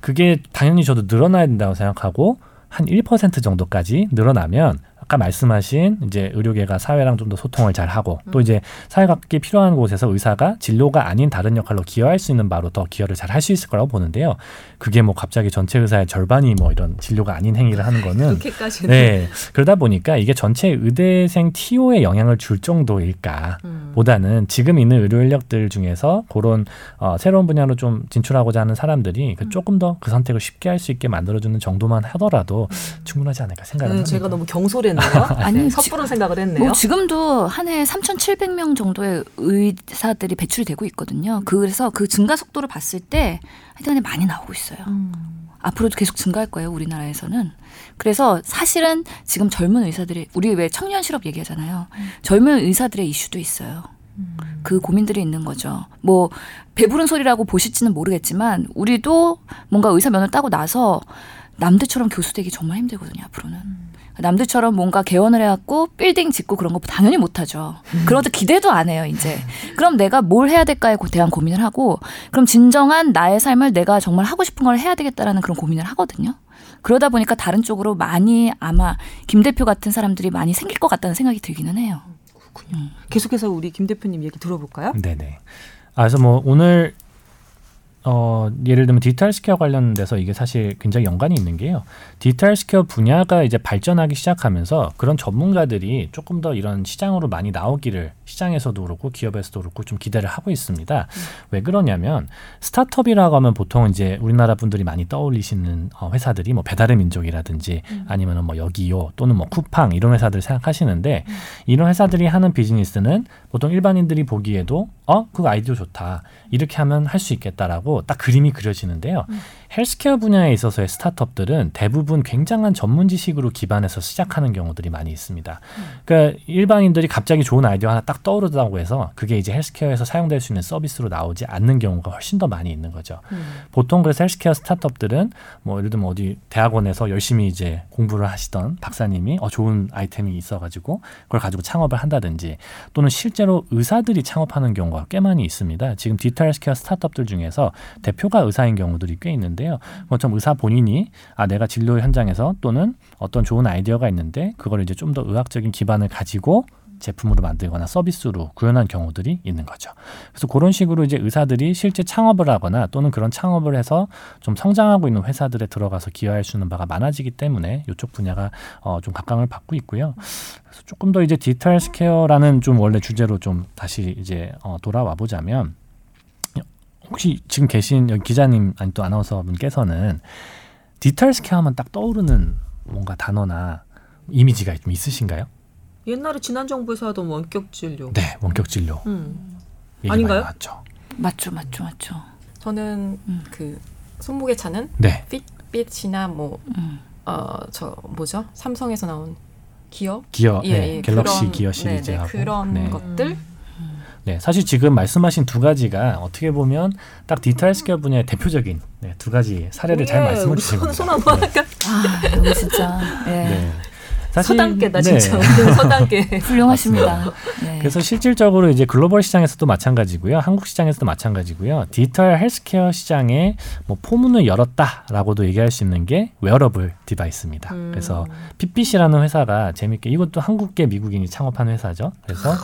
그게 당연히 저도 늘어나야 된다고 생각하고 한 1% 정도까지 늘어나면 아까 말씀하신 이제 의료계가 사회랑 좀 더 소통을 잘 하고 또 이제 사회각기 필요한 곳에서 의사가 진료가 아닌 다른 역할로 기여할 수 있는 바로 더 기여를 잘 할 수 있을 거라고 보는데요. 그게 뭐 갑자기 전체 의사의 절반이 뭐 이런 진료가 아닌 행위를 하는 거는. 네 그러다 보니까 이게 전체 의대생 TO에 영향을 줄 정도일까 음. 보다는 지금 있는 의료 인력들 중에서 그런 어, 새로운 분야로 좀 진출하고자 하는 사람들이 그 조금 더 그 선택을 쉽게 할 수 있게 만들어주는 정도만 하더라도 충분하지 않을까 생각을 네, 합니다. 제가 너무 경솔 했네요. 아니, 네, 지- 섣부른 생각을 했네요. 뭐 지금도 한 해 3,700명 정도의 의사들이 배출이 되고 있거든요. 그래서 그 증가 속도를 봤을 때 하여튼간에 많이 나오고 있어요. 음. 앞으로도 계속 증가할 거예요, 우리나라에서는. 그래서 사실은 지금 젊은 의사들이 우리 왜 청년 실업 얘기하잖아요. 젊은 의사들의 이슈도 있어요. 그 고민들이 있는 거죠. 뭐 배부른 소리라고 보실지는 모르겠지만 우리도 뭔가 의사 면허를 따고 나서 남들처럼 교수 되기 정말 힘들거든요, 앞으로는. 남들처럼 뭔가 개원을 해갖고 빌딩 짓고 그런 거 당연히 못하죠. 그런 것도 기대도 안 해요, 이제. 그럼 내가 뭘 해야 될까에 대한 고민을 하고, 그럼 진정한 나의 삶을 내가 정말 하고 싶은 걸 해야 되겠다라는 그런 고민을 하거든요. 그러다 보니까 다른 쪽으로 많이 아마 김 대표 같은 사람들이 많이 생길 것 같다는 생각이 들기는 해요. 계속해서 우리 김 대표님 얘기 들어볼까요? 네네. 아, 그래서 뭐 오늘 어, 예를 들면 디지털 스퀘어 관련돼서 이게 사실 굉장히 연관이 있는 게요. 디지털 스퀘어 분야가 이제 발전하기 시작하면서 그런 전문가들이 조금 더 이런 시장으로 많이 나오기를 시장에서도 그렇고 기업에서도 그렇고 좀 기대를 하고 있습니다. 왜 그러냐면 startup이라고 하면 보통 이제 우리나라 분들이 많이 떠올리시는 어, 회사들이 뭐 배달의 민족이라든지 아니면은 뭐 요기요 또는 뭐 쿠팡 이런 회사들 생각하시는데 이런 회사들이 하는 비즈니스는 보통 일반인들이 보기에도 어 그거 아이디어 좋다 이렇게 하면 할 수 있겠다라고 딱 그림이 그려지는데요. 헬스케어 분야에 있어서의 startup들은 대부분 굉장한 전문 지식으로 기반해서 시작하는 경우들이 많이 있습니다. 그러니까 일반인들이 갑자기 좋은 아이디어 하나 딱 떠오르다고 해서 그게 이제 healthcare에서 사용될 수 있는 서비스로 나오지 않는 경우가 훨씬 더 많이 있는 거죠. 보통 그래서 healthcare startup들은 뭐 예를 들면 어디 대학원에서 열심히 이제 공부를 하시던 박사님이 어 좋은 아이템이 있어가지고 그걸 가지고 창업을 한다든지 또는 실제로 의사들이 창업하는 경우가 꽤 많이 있습니다. 지금 디지털 헬스케어 스타트업들 중에서 대표가 의사인 경우들이 꽤 있는데 요. 뭐좀 의사 본인이 아 내가 진료 현장에서 또는 어떤 좋은 아이디어가 있는데 그걸 이제 좀 더 의학적인 기반을 가지고 제품으로 만들거나 서비스로 구현한 경우들이 있는 거죠. 그래서 그런 식으로 이제 의사들이 실제 창업을 하거나 또는 그런 창업을 해서 좀 성장하고 있는 회사들에 들어가서 기여할 수 있는 바가 많아지기 때문에 이쪽 분야가 어, 좀 각광을 받고 있고요. 그래서 조금 더 이제 디지털 healthcare라는 좀 원래 주제로 좀 다시 이제 어, 돌아와 보자면 혹시 지금 계신 여기 기자님 아니 또 아나운서 분께서는 디지털 스케어 하면 딱 떠오르는 뭔가 단어나 이미지가 좀 있으신가요? 옛날에 지난 정부에서 하던 원격 진료. 네, 원격 진료. 음. 얘기 아닌가요? 많이 나왔죠. 맞죠, 맞죠, 맞죠. 저는 음. 그 손목에 차는 네. 핏빛이나 뭐 음. 어저 뭐죠? 삼성에서 나온 기어 기어, 예, 네, 예, 갤럭시 그런- 기어 네, 시리즈하고 네, 그런 네. 것들 네, 사실 지금 말씀하신 두 가지가 어떻게 보면 딱 디지털 스퀘어 분야의 대표적인 네, 두 가지 사례를 잘 예, 말씀을 주신 손, 겁니다. 손 한번 네. 아, 여기 진짜. 예. 네. 사실 서단계다 네. 진짜. 우리는 서단계. 훌륭하십니다. 네. 그래서 실질적으로 이제 글로벌 시장에서도 마찬가지고요. 한국 시장에서도 마찬가지고요. 디지털 헬스케어 시장에 뭐 포문을 열었다라고도 얘기할 수 있는 게 wearable device입니다. 음. 그래서 Fitbit이라는 회사가 재밌게 이것도 한국계 미국인이 창업한 회사죠. 그래서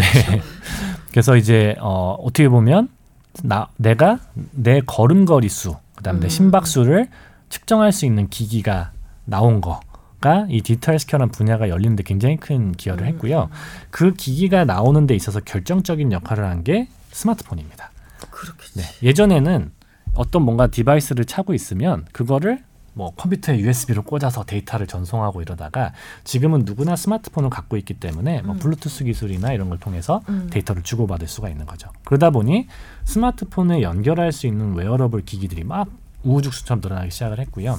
네. 그래서 이제 어 어떻게 보면 나 내가 내 걸음걸이 수, 그다음에 내 음. 심박 수를 측정할 수 있는 기기가 나온 거가 이 디지털 healthcare라는 분야가 열리는데 굉장히 큰 기여를 음. 했고요. 그 기기가 나오는 데 있어서 결정적인 역할을 한 게 스마트폰입니다. 그렇겠지. 네. 예전에는 어떤 뭔가 device를 차고 있으면 그거를 뭐 컴퓨터에 USB로 꽂아서 데이터를 전송하고 이러다가 지금은 누구나 스마트폰을 갖고 있기 때문에 뭐 음. 블루투스 기술이나 이런 걸 통해서 음. 데이터를 주고받을 수가 있는 거죠. 그러다 보니 스마트폰에 연결할 수 있는 웨어러블 기기들이 막 우후죽순처럼 늘어나기 시작을 했고요.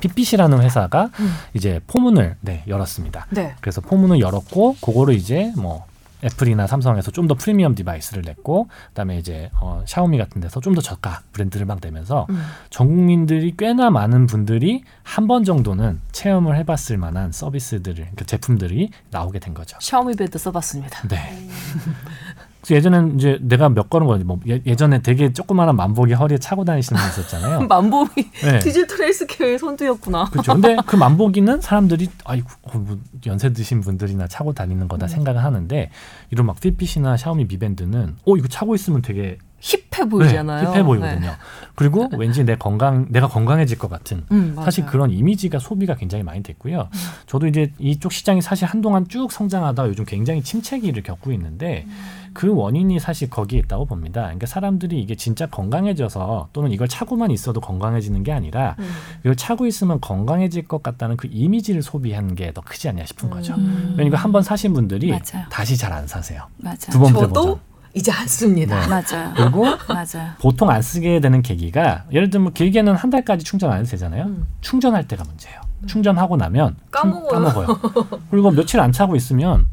Fitbit이라는 회사가 음. 이제 포문을 네, 열었습니다. 네. 그래서 포문을 열었고 그거를 이제 뭐 애플이나 삼성에서 좀 더 프리미엄 device를 냈고 그다음에 이제 어, 샤오미 같은 데서 좀 더 저가 브랜드를 막 내면서 음. 전 국민들이 꽤나 많은 분들이 한 번 정도는 체험을 해봤을 만한 서비스들을 그 제품들이 나오게 된 거죠. 샤오미 밴드 써봤습니다. 네. 그래서 예전엔 이제 내가 몇 걸은 거지 뭐 예, 예전에 되게 조그마한 만보기 허리에 차고 다니시는 분 있었잖아요. 만보기 네. 디지털 healthcare의 선두였구나. 그렇죠. 근데 그 만보기는 사람들이 아이고 어, 뭐 연세 드신 분들이나 차고 다니는 거다 생각을 하는데 이런 막 핏핏이나 샤오미 미밴드는 어 이거 차고 있으면 되게 힙해 보이잖아요. 네, 힙해 보이거든요. 그리고 왠지 내 건강 내가 건강해질 것 같은 음, 사실. 그런 이미지가 소비가 굉장히 많이 됐고요. 저도 이제 이쪽 시장이 사실 한동안 쭉 성장하다 요즘 굉장히 침체기를 겪고 있는데 그 원인이 사실 거기에 있다고 봅니다. 그러니까 사람들이 이게 진짜 건강해져서 또는 이걸 차고만 있어도 건강해지는 게 아니라 음. 이걸 차고 있으면 건강해질 것 같다는 그 이미지를 소비한 게 더 크지 않냐 싶은 거죠. 음. 그러니까 한 번 사신 분들이 맞아요. 다시 잘 안 사세요. 맞아요. 두 번, 세 저도 번. 이제 안 씁니다. 네. 맞아요. 그리고 맞아요. 보통 안 쓰게 되는 계기가 예를 들면 길게는 한 달까지 충전 안 해도 되잖아요. 음. 충전할 때가 문제예요. 충전하고 나면 까먹어요. 까먹어요. 그리고 며칠 안 차고 있으면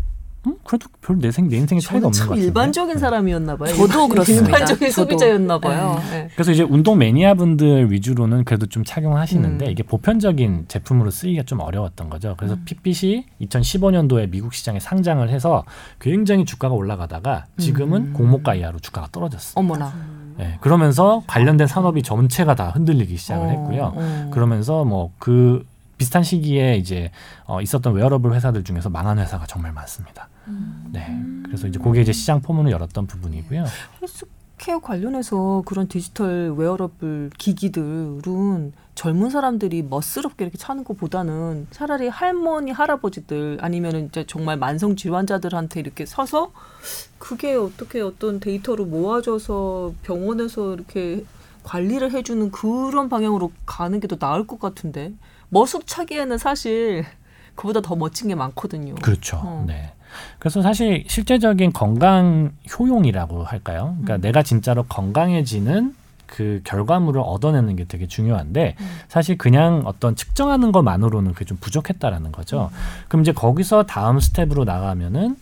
음, 그래도 별내 생, 내 인생에 차이가 없는 것참 같은데. 일반적인 사람이었나 봐요. 저도 그렇습니다. 일반적인 저도. 소비자였나 봐요. 네. 그래서 이제 운동 매니아 분들 위주로는 그래도 좀 착용하시는데 음. 이게 보편적인 제품으로 쓰기가 좀 어려웠던 거죠. 그래서 음. 핏빛이 2015년도에 미국 시장에 상장을 해서 굉장히 주가가 올라가다가 지금은 음. 공모가 이하로 주가가 떨어졌습니다. 어머나. 네, 그러면서 관련된 산업이 전체가 다 흔들리기 시작을 어, 했고요. 어. 그러면서 뭐그 비슷한 시기에 이제 어, 있었던 웨어러블 회사들 중에서 망한 회사가 정말 많습니다. 네, 그래서 이제 그게 이제 시장 포문을 열었던 부분이고요. 헬스케어 관련해서 그런 디지털 웨어러블 기기들은 젊은 사람들이 멋스럽게 이렇게 차는 것보다는 차라리 할머니 할아버지들 아니면은 이제 정말 만성 질환자들한테 이렇게 써서 그게 어떻게 어떤 데이터로 모아져서 병원에서 이렇게 관리를 해주는 그런 방향으로 가는 게 더 나을 것 같은데 멋으로 차기에는 사실 그보다 더 멋진 게 많거든요. 그렇죠. 어. 네. 그래서 사실 실제적인 건강 효용이라고 할까요? 그러니까 음. 내가 진짜로 건강해지는 그 결과물을 얻어내는 게 되게 중요한데 음. 사실 그냥 어떤 측정하는 것만으로는 그게 좀 부족했다라는 거죠. 그럼 이제 거기서 다음 스텝으로 나가면은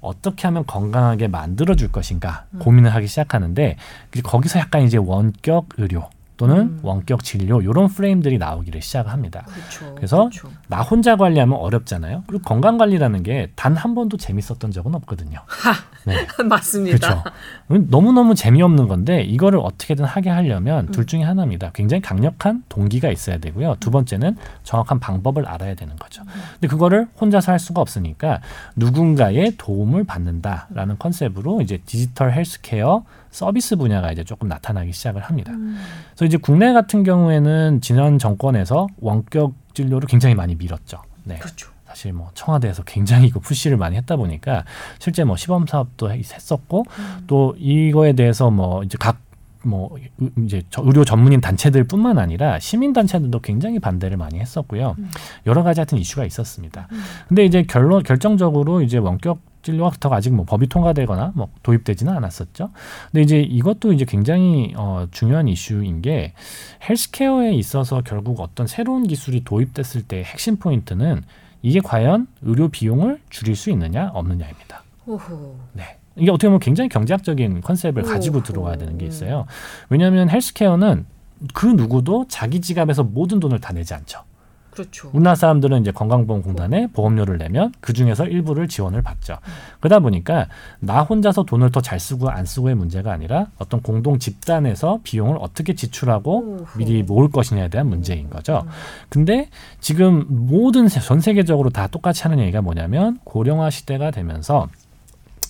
어떻게 하면 건강하게 만들어 줄 것인가 음. 고민을 하기 시작하는데 거기서 약간 이제 원격 의료 또는 음. 원격 진료 이런 프레임들이 나오기를 시작합니다. 그렇죠. 그래서 그렇죠. 나 혼자 관리하면 어렵잖아요. 그리고 건강 관리라는 게 단 한 번도 재밌었던 적은 없거든요. 네, 맞습니다. 그렇죠. 너무 너무 재미없는 건데 이거를 어떻게든 하게 하려면 음. 둘 중에 하나입니다. 굉장히 강력한 동기가 있어야 되고요. 두 번째는 정확한 방법을 알아야 되는 거죠. 음. 근데 그거를 혼자서 할 수가 없으니까 누군가의 도움을 받는다라는 음. 컨셉으로 이제 디지털 헬스케어 서비스 분야가 이제 조금 나타나기 시작을 합니다. 음. 그래서 이제 국내 같은 경우에는 지난 정권에서 원격 진료를 굉장히 많이 밀었죠. 네. 그렇죠. 사실 뭐 청와대에서 굉장히 이거 푸시를 많이 했다 보니까 실제 뭐 시범 사업도 했- 했었고 음. 또 이거에 대해서 뭐 이제 각뭐 이제 저 의료 전문인 단체들뿐만 아니라 시민 단체들도 굉장히 반대를 많이 했었고요. 음. 여러 가지 하여튼 이슈가 있었습니다. 근데 이제 결론 결정적으로 이제 원격 그렇다고 아직 뭐 법이 통과되거나 뭐 도입되지는 않았었죠. 근데 이제 이것도 이제 굉장히 어 중요한 이슈인 게 헬스케어에 있어서 결국 어떤 새로운 기술이 도입됐을 때 핵심 포인트는 이게 과연 의료 비용을 줄일 수 있느냐 없느냐입니다. 오호. 네. 이게 어떻게 보면 굉장히 경제학적인 컨셉을 가지고 오호. 들어와야 되는 게 있어요. 왜냐하면 헬스케어는 그 누구도 자기 지갑에서 모든 돈을 다 내지 않죠. 그렇죠. 우리나라 사람들은 이제 건강보험공단에 보험료를 내면 그 중에서 일부를 지원을 받죠. 그러다 보니까 나 혼자서 돈을 더 잘 쓰고 안 쓰고의 문제가 아니라 어떤 공동 집단에서 비용을 어떻게 지출하고 오호. 미리 모을 것이냐에 대한 문제인 거죠. 근데 지금 모든 세- 전 세계적으로 다 똑같이 하는 얘기가 뭐냐면 고령화 시대가 되면서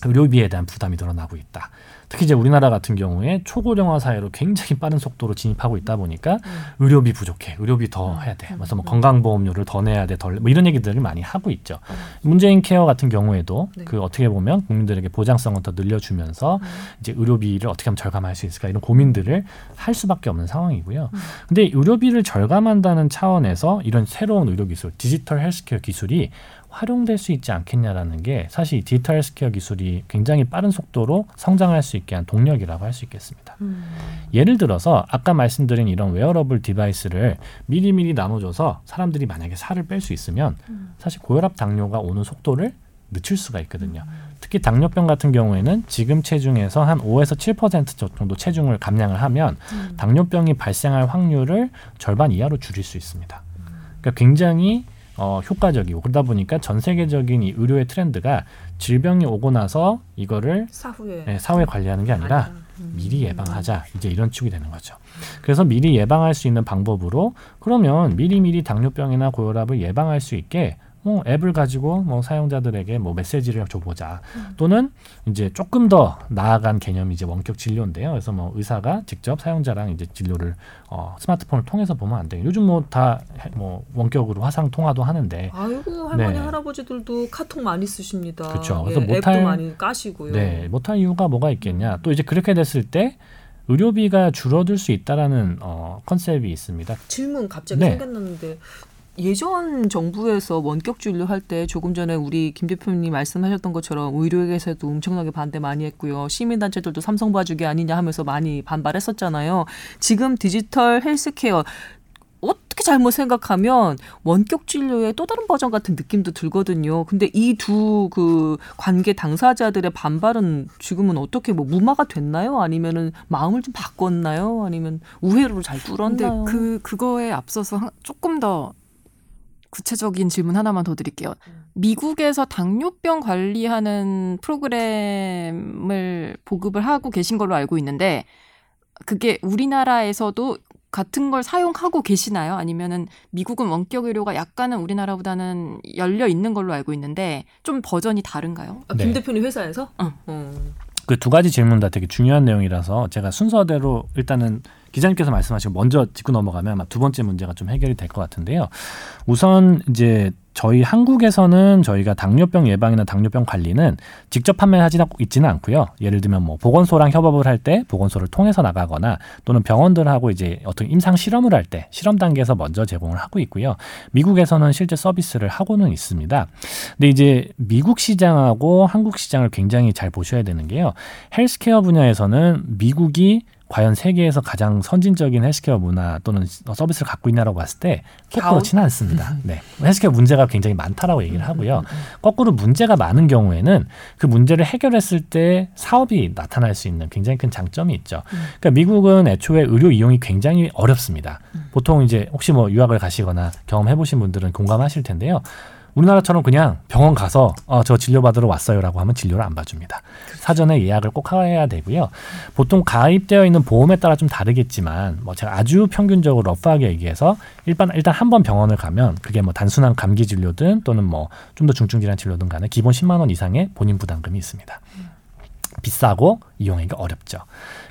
의료비에 대한 부담이 늘어나고 있다. 특히 이제 우리나라 같은 경우에 초고령화 사회로 굉장히 빠른 속도로 진입하고 있다 보니까 음. 의료비 부족해, 의료비 더 해야 돼. 그래서 뭐 건강보험료를 더 내야 돼, 덜. 뭐 이런 얘기들을 많이 하고 있죠. 문재인 케어 같은 경우에도 네. 그 어떻게 보면 국민들에게 보장성을 더 늘려주면서 이제 의료비를 어떻게 하면 절감할 수 있을까 이런 고민들을 할 수밖에 없는 상황이고요. 근데 의료비를 절감한다는 차원에서 이런 새로운 의료 기술, 디지털 헬스케어 기술이 활용될 수 있지 않겠냐라는 게 사실 이 디지털 헬스케어 기술이 굉장히 빠른 속도로 성장할 수 있게 한 동력이라고 할 수 있겠습니다. 음. 예를 들어서 아까 말씀드린 이런 wearable device를 미리미리 나눠줘서 사람들이 만약에 살을 뺄 수 있으면 사실 고혈압 당뇨가 오는 속도를 늦출 수가 있거든요. 특히 당뇨병 같은 경우에는 지금 체중에서 한 5에서 7% 정도 체중을 감량을 하면 당뇨병이 발생할 확률을 절반 이하로 줄일 수 있습니다. 그러니까 굉장히 어, 효과적이고 그러다 보니까 전 세계적인 이 의료의 트렌드가 질병이 오고 나서 이거를 사후에. 예, 사후에 관리하는 게 아니라 미리 예방하자. 이제 이런 축이 되는 거죠. 그래서 미리 예방할 수 있는 방법으로 그러면 미리 미리 당뇨병이나 고혈압을 예방할 수 있게 뭐 앱을 가지고 뭐 사용자들에게 뭐 메시지를 줘보자 또는 이제 조금 더 나아간 개념이 이제 원격 진료인데요. 그래서 뭐 의사가 직접 사용자랑 이제 진료를 어, 스마트폰을 통해서 보면 안 돼요. 요즘 뭐 다뭐 원격으로 화상 통화도 하는데 아이고 할머니 네. 할아버지들도 카톡 많이 쓰십니다. 예, 그래서 못할- 앱도 많이 까시고요. 네, 못할 이유가 뭐가 있겠냐. 또 이제 그렇게 됐을 때 의료비가 줄어들 수 있다라는 어, 컨셉이 있습니다. 질문 갑자기 네. 생각났는데 예전 정부에서 원격 진료 할 때 조금 전에 우리 김 대표님 말씀하셨던 것처럼 의료계에서도 엄청나게 반대 많이 했고요. 시민단체들도 삼성 봐주기 아니냐 하면서 많이 반발했었잖아요. 지금 디지털 헬스케어 어떻게 잘못 생각하면 원격 진료의 또 다른 버전 같은 느낌도 들거든요. 근데 이 두 그 관계 당사자들의 반발은 지금은 어떻게 뭐 무마가 됐나요? 아니면은 마음을 좀 바꿨나요? 아니면 우회로 잘 근데 뚫었나요? 그 그거에 앞서서 한- 조금 더 구체적인 질문 하나만 더 드릴게요. 미국에서 당뇨병 관리하는 프로그램을 보급을 하고 계신 걸로 알고 있는데 그게 우리나라에서도 같은 걸 사용하고 계시나요? 아니면은 미국은 원격 의료가 약간은 우리나라보다는 열려 있는 걸로 알고 있는데 좀 버전이 다른가요? 아, 김 네. 대표님 회사에서? 응. 어. 그두 가지 질문 다 되게 중요한 내용이라서 제가 순서대로 일단은 기자님께서 말씀하시고 먼저 짚고 넘어가면 두 번째 문제가 좀 해결이 될 것 같은데요. 우선 이제 저희 한국에서는 저희가 당뇨병 예방이나 당뇨병 관리는 직접 판매하지 있지는 않고요. 예를 들면 뭐 보건소랑 협업을 할 때 보건소를 통해서 나가거나 또는 병원들하고 이제 어떤 임상 실험을 할 때 실험 단계에서 먼저 제공을 하고 있고요. 미국에서는 실제 서비스를 하고는 있습니다. 근데 이제 미국 시장하고 한국 시장을 굉장히 잘 보셔야 되는 게요. 헬스케어 분야에서는 미국이 과연 세계에서 가장 선진적인 헬스케어 문화 또는 서비스를 갖고 있냐라고 봤을 때? 그렇지는 않습니다. 네. 헬스케어 문제가 굉장히 많다라고 얘기를 하고요. 거꾸로 문제가 많은 경우에는 그 문제를 해결했을 때 사업이 나타날 수 있는 굉장히 큰 장점이 있죠. 그러니까 미국은 애초에 의료 이용이 굉장히 어렵습니다. 보통 이제 혹시 뭐 유학을 가시거나 경험해 보신 분들은 공감하실 텐데요. 우리나라처럼 그냥 병원 가서 어, 저 진료받으러 왔어요라고 하면 진료를 안 봐줍니다. 사전에 예약을 꼭 해야 되고요. 보통 가입되어 있는 보험에 따라 좀 다르겠지만 뭐 제가 아주 평균적으로 러프하게 얘기해서 일단 일단 한 번 병원을 가면 그게 뭐 단순한 감기 진료든 또는 뭐 좀 더 중증 질환 진료든 간에 기본 10만 원 이상의 본인 부담금이 있습니다. 비싸고 이용하기가 어렵죠.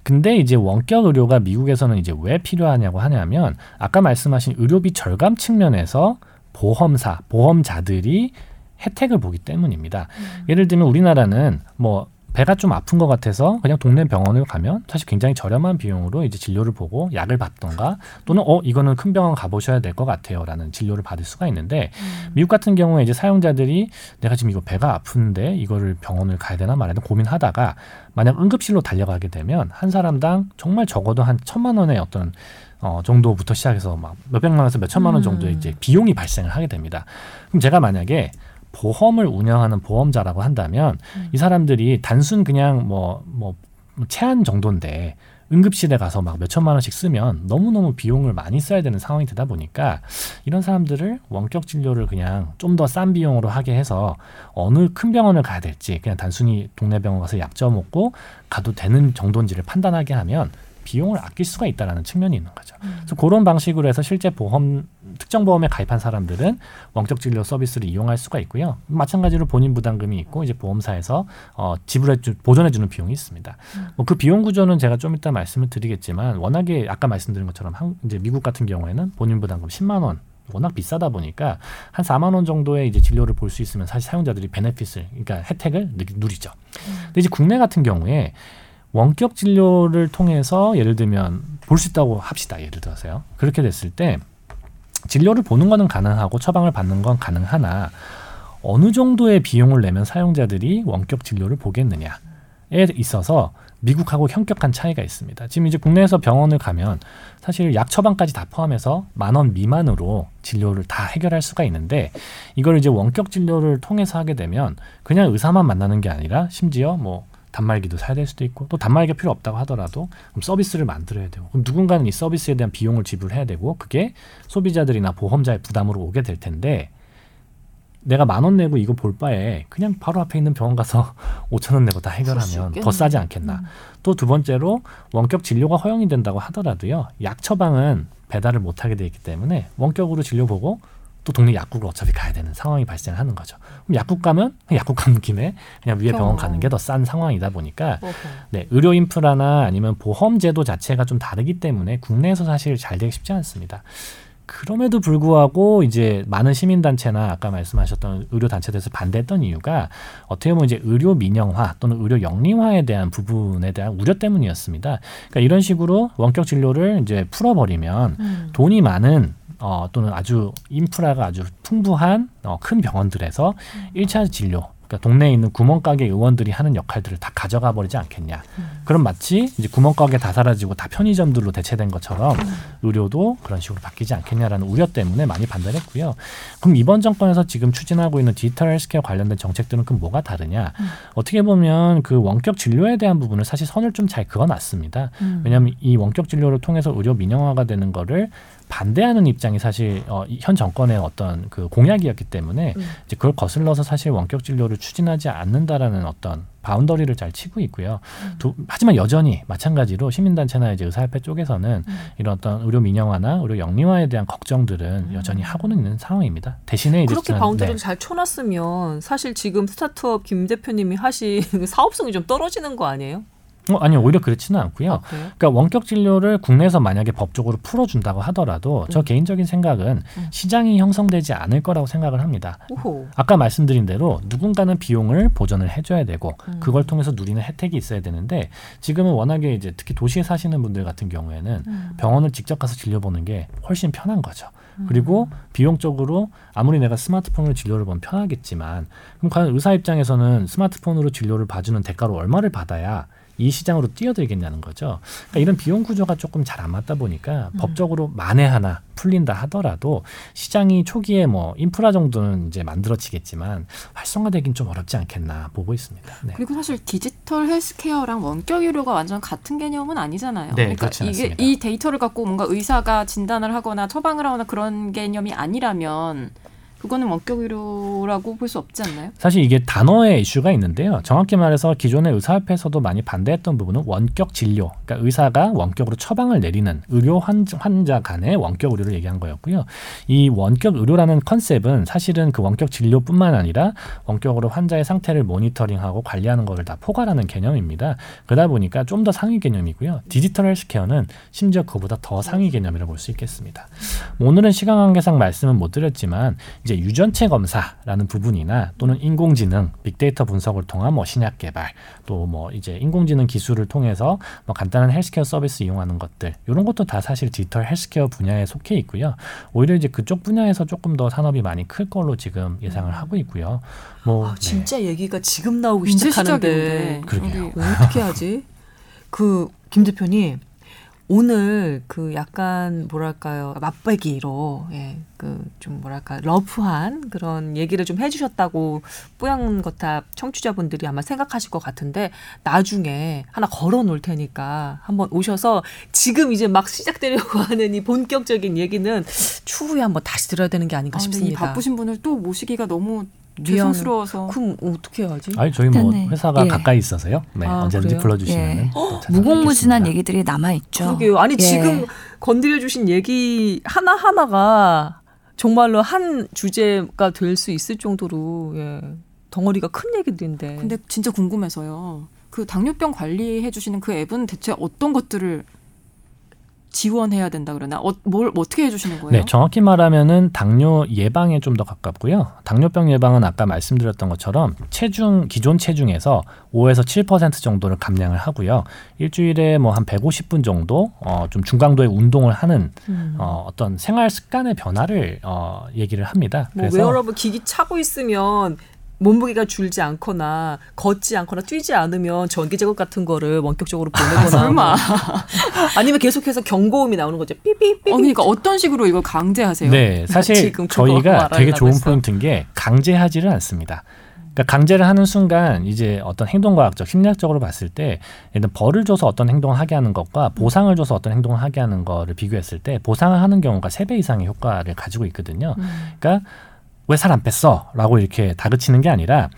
근데 이제 원격 의료가 미국에서는 이제 왜 필요하냐고 하냐면 아까 말씀하신 의료비 절감 측면에서 보험사, 보험자들이 혜택을 보기 때문입니다. 예를 들면 우리나라는 뭐 배가 좀 아픈 것 같아서 그냥 동네 병원을 가면 사실 굉장히 저렴한 비용으로 이제 진료를 보고 약을 받던가 또는 어 이거는 큰 병원 가보셔야 될 것 같아요라는 진료를 받을 수가 있는데 미국 같은 경우에 이제 사용자들이 내가 지금 이거 배가 아픈데 이거를 병원을 가야 되나 말아야 되나 고민하다가 만약 응급실로 달려가게 되면 한 사람당 정말 적어도 한 천만 원의 어떤 어, 정도부터 시작해서 막 몇백만 원에서 몇천만 원 정도의 이제 비용이 발생을 하게 됩니다. 그럼 제가 만약에 보험을 운영하는 보험자라고 한다면 이 사람들이 단순 그냥 뭐, 뭐, 체한 정도인데 응급실에 가서 막 몇천만 원씩 쓰면 너무너무 비용을 많이 써야 되는 상황이 되다 보니까 이런 사람들을 원격 진료를 그냥 좀 더 싼 비용으로 하게 해서 어느 큰 병원을 가야 될지 그냥 단순히 동네 병원 가서 약점 먹고 가도 되는 정도인지를 판단하게 하면 비용을 아낄 수가 있다라는 측면이 있는 거죠. 그래서 그런 방식으로 해서 실제 보험 특정 보험에 가입한 사람들은 원격 진료 서비스를 이용할 수가 있고요. 마찬가지로 본인 부담금이 있고 이제 보험사에서 어, 지불해 주 보존해 주는 비용이 있습니다. 뭐그 비용 구조는 제가 좀 이따 말씀을 드리겠지만 워낙에 아까 말씀드린 것처럼 한, 이제 미국 같은 경우에는 본인 부담금 10만 원 워낙 비싸다 보니까 한 4만 원 정도의 이제 진료를 볼 수 있으면 사실 사용자들이 베네핏을 그러니까 혜택을 누- 누리죠. 근데 이제 국내 같은 경우에 원격 진료를 통해서 예를 들면 볼 수 있다고 합시다. 예를 들어서요. 그렇게 됐을 때 진료를 보는 거는 가능하고 처방을 받는 건 가능하나 어느 정도의 비용을 내면 사용자들이 원격 진료를 보겠느냐. 있어서 미국하고 현격한 차이가 있습니다. 지금 이제 국내에서 병원을 가면 사실 약 처방까지 다 포함해서 만 원 미만으로 진료를 다 해결할 수가 있는데 이걸 이제 원격 진료를 통해서 하게 되면 그냥 의사만 만나는 게 아니라 심지어 뭐 단말기도 사야 될 수도 있고 또 단말기가 필요 없다고 하더라도 그럼 서비스를 만들어야 되고 그럼 누군가는 이 서비스에 대한 비용을 지불해야 되고 그게 소비자들이나 보험자의 부담으로 오게 될 텐데 내가 만 원 내고 이거 볼 바에 그냥 바로 앞에 있는 병원 가서 오천 원 내고 다 해결하면 더 싸지 않겠나. 또두 번째로 원격 진료가 허용이 된다고 하더라도요. 약 처방은 배달을 못 하게 돼 있기 때문에 원격으로 진료 보고 또 동네 약국을 어차피 가야 되는 상황이 발생하는 거죠. 그럼 약국 가면 그냥 약국 가는 김에 그냥 위에 병원 가는 게 더 싼 상황이다 보니까. 네, 의료 인프라나 아니면 보험 제도 자체가 좀 다르기 때문에 국내에서 사실 잘 되기 쉽지 않습니다. 그럼에도 불구하고 이제 많은 시민단체나 아까 말씀하셨던 의료단체들에서 반대했던 이유가 어떻게 보면 이제 의료 민영화 또는 의료 영리화에 대한 부분에 대한 우려 때문이었습니다. 그러니까 이런 식으로 원격 진료를 이제 풀어버리면 음. 돈이 많은 어, 또는 아주 인프라가 아주 풍부한 어, 큰 병원들에서 일차 진료 그러니까 동네에 있는 구멍가게 의원들이 하는 역할들을 다 가져가 버리지 않겠냐. 그럼 마치 이제 구멍가게 다 사라지고 다 편의점들로 대체된 것처럼 의료도 그런 식으로 바뀌지 않겠냐라는 우려 때문에 많이 반대를 했고요. 그럼 이번 정권에서 지금 추진하고 있는 디지털 헬스케어 관련된 정책들은 그럼 뭐가 다르냐? 어떻게 보면 그 원격 진료에 대한 부분을 사실 선을 좀 잘 그어놨습니다. 음. 왜냐하면 이 원격 진료를 통해서 의료 민영화가 되는 거를 반대하는 입장이 사실 어, 이 현 정권의 어떤 그 공약이었기 때문에 음. 이제 그걸 거슬러서 사실 원격 진료를 추진하지 않는다라는 어떤 boundary를 잘 치고 있고요. 두, 하지만 여전히 마찬가지로 시민단체나 이제 의사협회 쪽에서는 이런 어떤 의료 민영화나 의료 영리화에 대한 걱정들은 여전히 하고는 있는 상황입니다. 대신에 이제 그렇게 boundary를 네. 잘 쳐놨으면 사실 지금 startup 김 대표님이 하신 사업성이 좀 떨어지는 거 아니에요? 어, 아니요 오히려 그렇지는 않고요. 아? 그러니까 원격 진료를 국내에서 만약에 법적으로 풀어준다고 하더라도 저 음. 개인적인 생각은 음. 시장이 형성되지 않을 거라고 생각을 합니다. 오호. 아까 말씀드린 대로 누군가는 비용을 보전을 해줘야 되고 음. 그걸 통해서 누리는 혜택이 있어야 되는데 지금은 워낙에 이제 특히 도시에 사시는 분들 같은 경우에는 음. 병원을 직접 가서 진료 보는 게 훨씬 편한 거죠. 그리고 비용적으로 아무리 내가 스마트폰으로 진료를 보면 편하겠지만 그럼 과연 의사 입장에서는 스마트폰으로 진료를 봐주는 대가로 얼마를 받아야 이 시장으로 뛰어들겠냐는 거죠. 그러니까 이런 비용 구조가 조금 잘 안 맞다 보니까 법적으로 만에 하나 풀린다 하더라도 시장이 초기에 뭐 인프라 정도는 이제 만들어지겠지만 활성화되긴 좀 어렵지 않겠나 보고 있습니다. 네. 그리고 사실 디지털 healthcare랑 원격 의료가 완전 같은 개념은 아니잖아요. 네, 그러니까 이게 않습니다. 이 데이터를 갖고 뭔가 의사가 진단을 하거나 처방을 하거나 그런 개념이 아니라면 그거는 원격 의료라고 볼 수 없지 않나요? 사실 이게 단어의 이슈가 있는데요. 정확히 말해서 기존의 의사협회에서도 많이 반대했던 부분은 원격 진료, 그러니까 의사가 원격으로 처방을 내리는 의료 환자, 간의 원격 의료를 얘기한 거였고요. 이 원격 의료라는 concept은 사실은 그 원격 진료뿐만 아니라 원격으로 환자의 상태를 모니터링하고 관리하는 것을 다 포괄하는 개념입니다. 그러다 보니까 좀 더 상위 개념이고요. 디지털 healthcare는 심지어 그보다 더 상위 개념이라고 볼 수 있겠습니다. 뭐 오늘은 시간 관계상 말씀은 못 드렸지만 이제 유전체 검사라는 부분이나 또는 인공지능, 빅데이터 분석을 통한 뭐 신약 개발, 또 뭐 이제 인공지능 기술을 통해서 뭐 간단한 헬스케어 서비스 이용하는 것들 이런 것도 다 사실 디지털 헬스케어 분야에 속해 있고요. 오히려 이제 그쪽 분야에서 조금 더 산업이 많이 클 걸로 지금 예상을 하고 있고요. 뭐 아, 네. 진짜 얘기가 지금 나오기 이제 시작하는데. 그러게요. 어떻게 하지? 그 김 대표님 오늘 그 약간 뭐랄까요 맛배기로 예, 그 좀 뭐랄까 러프한 그런 얘기를 좀 해주셨다고 뽀얀거탑 청취자분들이 아마 생각하실 것 같은데 나중에 하나 걸어 놓을 테니까 한번 오셔서 지금 이제 막 시작되려고 하는 이 본격적인 얘기는 추후에 한번 다시 들어야 되는 게 아닌가 아, 이 싶습니다. 바쁘신 분을 또 모시기가 너무. 죄송스러워서 그럼 어떻게 하지? 아니 저희 뭐 네. 회사가 예. 가까이 있어서요. 네, 아, 언제든지 그래요? 불러주시면 예. 또 무궁무진한. 얘기들이 남아 있죠. 그러게요. 아니 예. 지금 건드려 주신 얘기 하나 하나가 정말로 한 주제가 될 수 있을 정도로 예, 덩어리가 큰 얘기들인데. 근데 진짜 궁금해서요. 그 당뇨병 관리해 주시는 그 앱은 대체 어떤 것들을 지원해야 된다 그러나 어, 뭘 어떻게 해주시는 거예요? 네, 정확히 말하면은 당뇨 예방에 좀 더 가깝고요. 당뇨병 예방은 아까 말씀드렸던 것처럼 체중 기존 체중에서 5에서 7% 정도를 감량을 하고요. 일주일에 뭐 한 150분 정도 어, 좀 중강도의 운동을 하는 음. 어, 어떤 생활 습관의 변화를 어, 얘기를 합니다. 뭐 웨어러블 기기 차고 있으면 몸무게가 줄지 않거나 걷지 않거나 뛰지 않으면 전기 자극 같은 거를 원격적으로 보내거나 설마. 뭐. 아니면 계속해서 경고음이 나오는 거죠. 삐삐삐. 어, 그러니까 어떤 식으로 이걸 강제하세요? 네, 사실 저희가 되게 좋은 했어. 포인트인 게 강제하지를 않습니다. 그러니까 강제를 하는 순간 이제 어떤 행동과학적, 심리학적으로 봤을 때 일단 벌을 줘서 어떤 행동을 하게 하는 것과 보상을 줘서 어떤 행동을 하게 하는 거를 비교했을 때 보상을 하는 경우가 세 배 이상의 효과를 가지고 있거든요. 그러니까 왜 살 안 뺐어? 라고 이렇게 다그치는 게 아니라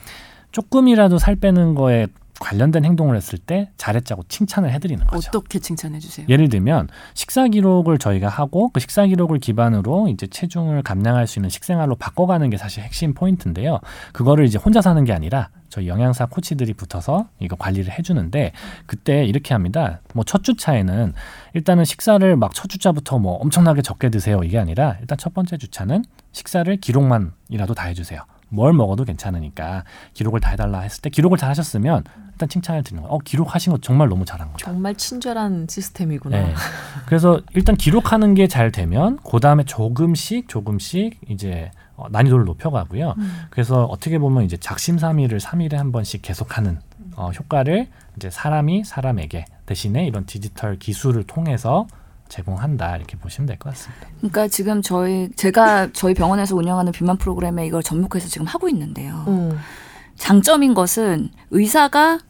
조금이라도 살 빼는 거에 관련된 행동을 했을 때 잘했자고 칭찬을 해드리는 거죠. 어떻게 칭찬해 주세요? 예를 들면 식사 기록을 저희가 하고 그 식사 기록을 기반으로 이제 체중을 감량할 수 있는 식생활로 바꿔가는 게 사실 핵심 포인트인데요. 그거를 이제 혼자 사는 게 아니라 저희 영양사 코치들이 붙어서 이거 관리를 해주는데 그때 이렇게 합니다. 뭐 첫 주차에는 일단은 식사를 막 첫 주차부터 뭐 엄청나게 적게 드세요 이게 아니라 일단 첫 번째 주차는 식사를 기록만이라도 다 해주세요. 뭘 먹어도 괜찮으니까 기록을 다 해달라 했을 때 기록을 잘 하셨으면 일단 칭찬을 드리는 거예요. 어 기록하신 거 정말 너무 잘한 거다. 정말 친절한 시스템이구나. 네. 그래서 일단 기록하는 게 잘 되면 그 다음에 조금씩 조금씩 이제 어, 난이도를 높여가고요. 그래서 어떻게 보면 이제 작심삼일을 삼일에한 번씩 계속하는 어, 효과를 이제 사람이 사람에게 대신에 이런 디지털 기술을 통해서 제공한다 이렇게 보시면 될 것 같습니다. 그러니까 지금 저희 제가 저희 병원에서 운영하는 비만 프로그램에 이걸 접목해서 지금 하고 있는데요. 음. 장점인 것은 의사가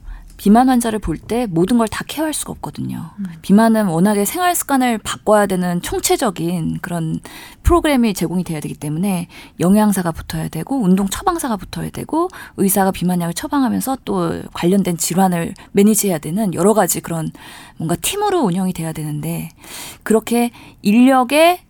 비만 환자를 볼 때 모든 걸 다 케어할 수가 없거든요. 비만은 워낙에 생활 습관을 바꿔야 되는 총체적인 그런 프로그램이 제공이 돼야 되기 때문에 영양사가 붙어야 되고 운동 처방사가 붙어야 되고 의사가 비만약을 처방하면서 또 관련된 질환을 매니지해야 되는 여러 가지 그런 뭔가 팀으로 운영이 돼야 되는데 그렇게 인력에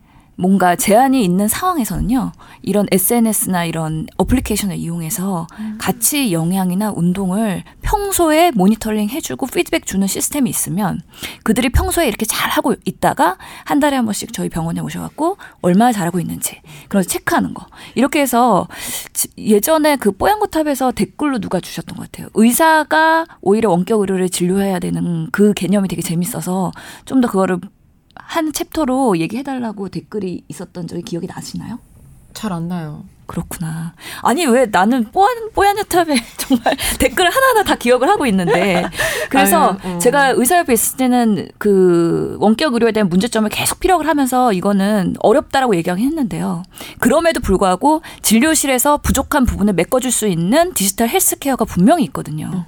뭔가 제한이 있는 상황에서는요, 이런 SNS나 이런 어플리케이션을 이용해서 같이 영양이나 운동을 평소에 모니터링 해주고 피드백 주는 시스템이 있으면 그들이 평소에 이렇게 잘하고 있다가 한 달에 한 번씩 저희 병원에 오셔갖고 얼마나 잘하고 있는지 그런 체크하는 거. 이렇게 해서 지- 예전에 그 뽀얀거탑에서 댓글로 누가 주셨던 것 같아요. 의사가 오히려 원격 의료를 진료해야 되는 그 개념이 되게 재밌어서 좀 더 그거를 한 챕터로 얘기해달라고 댓글이 있었던 적이 기억이 나시나요? 잘 안 나요. 그렇구나. 아니 왜 나는 뽀얀 뽀얀 여탑에 정말 댓글을 하나하나 다 기억을 하고 있는데 그래서 아유, 음. 제가 의사협회 있을 때는 그 원격 의료에 대한 문제점을 계속 피력을 하면서 이거는 어렵다라고 얘기하긴 했는데요. 그럼에도 불구하고 진료실에서 부족한 부분을 메꿔줄 수 있는 디지털 헬스케어가 분명히 있거든요.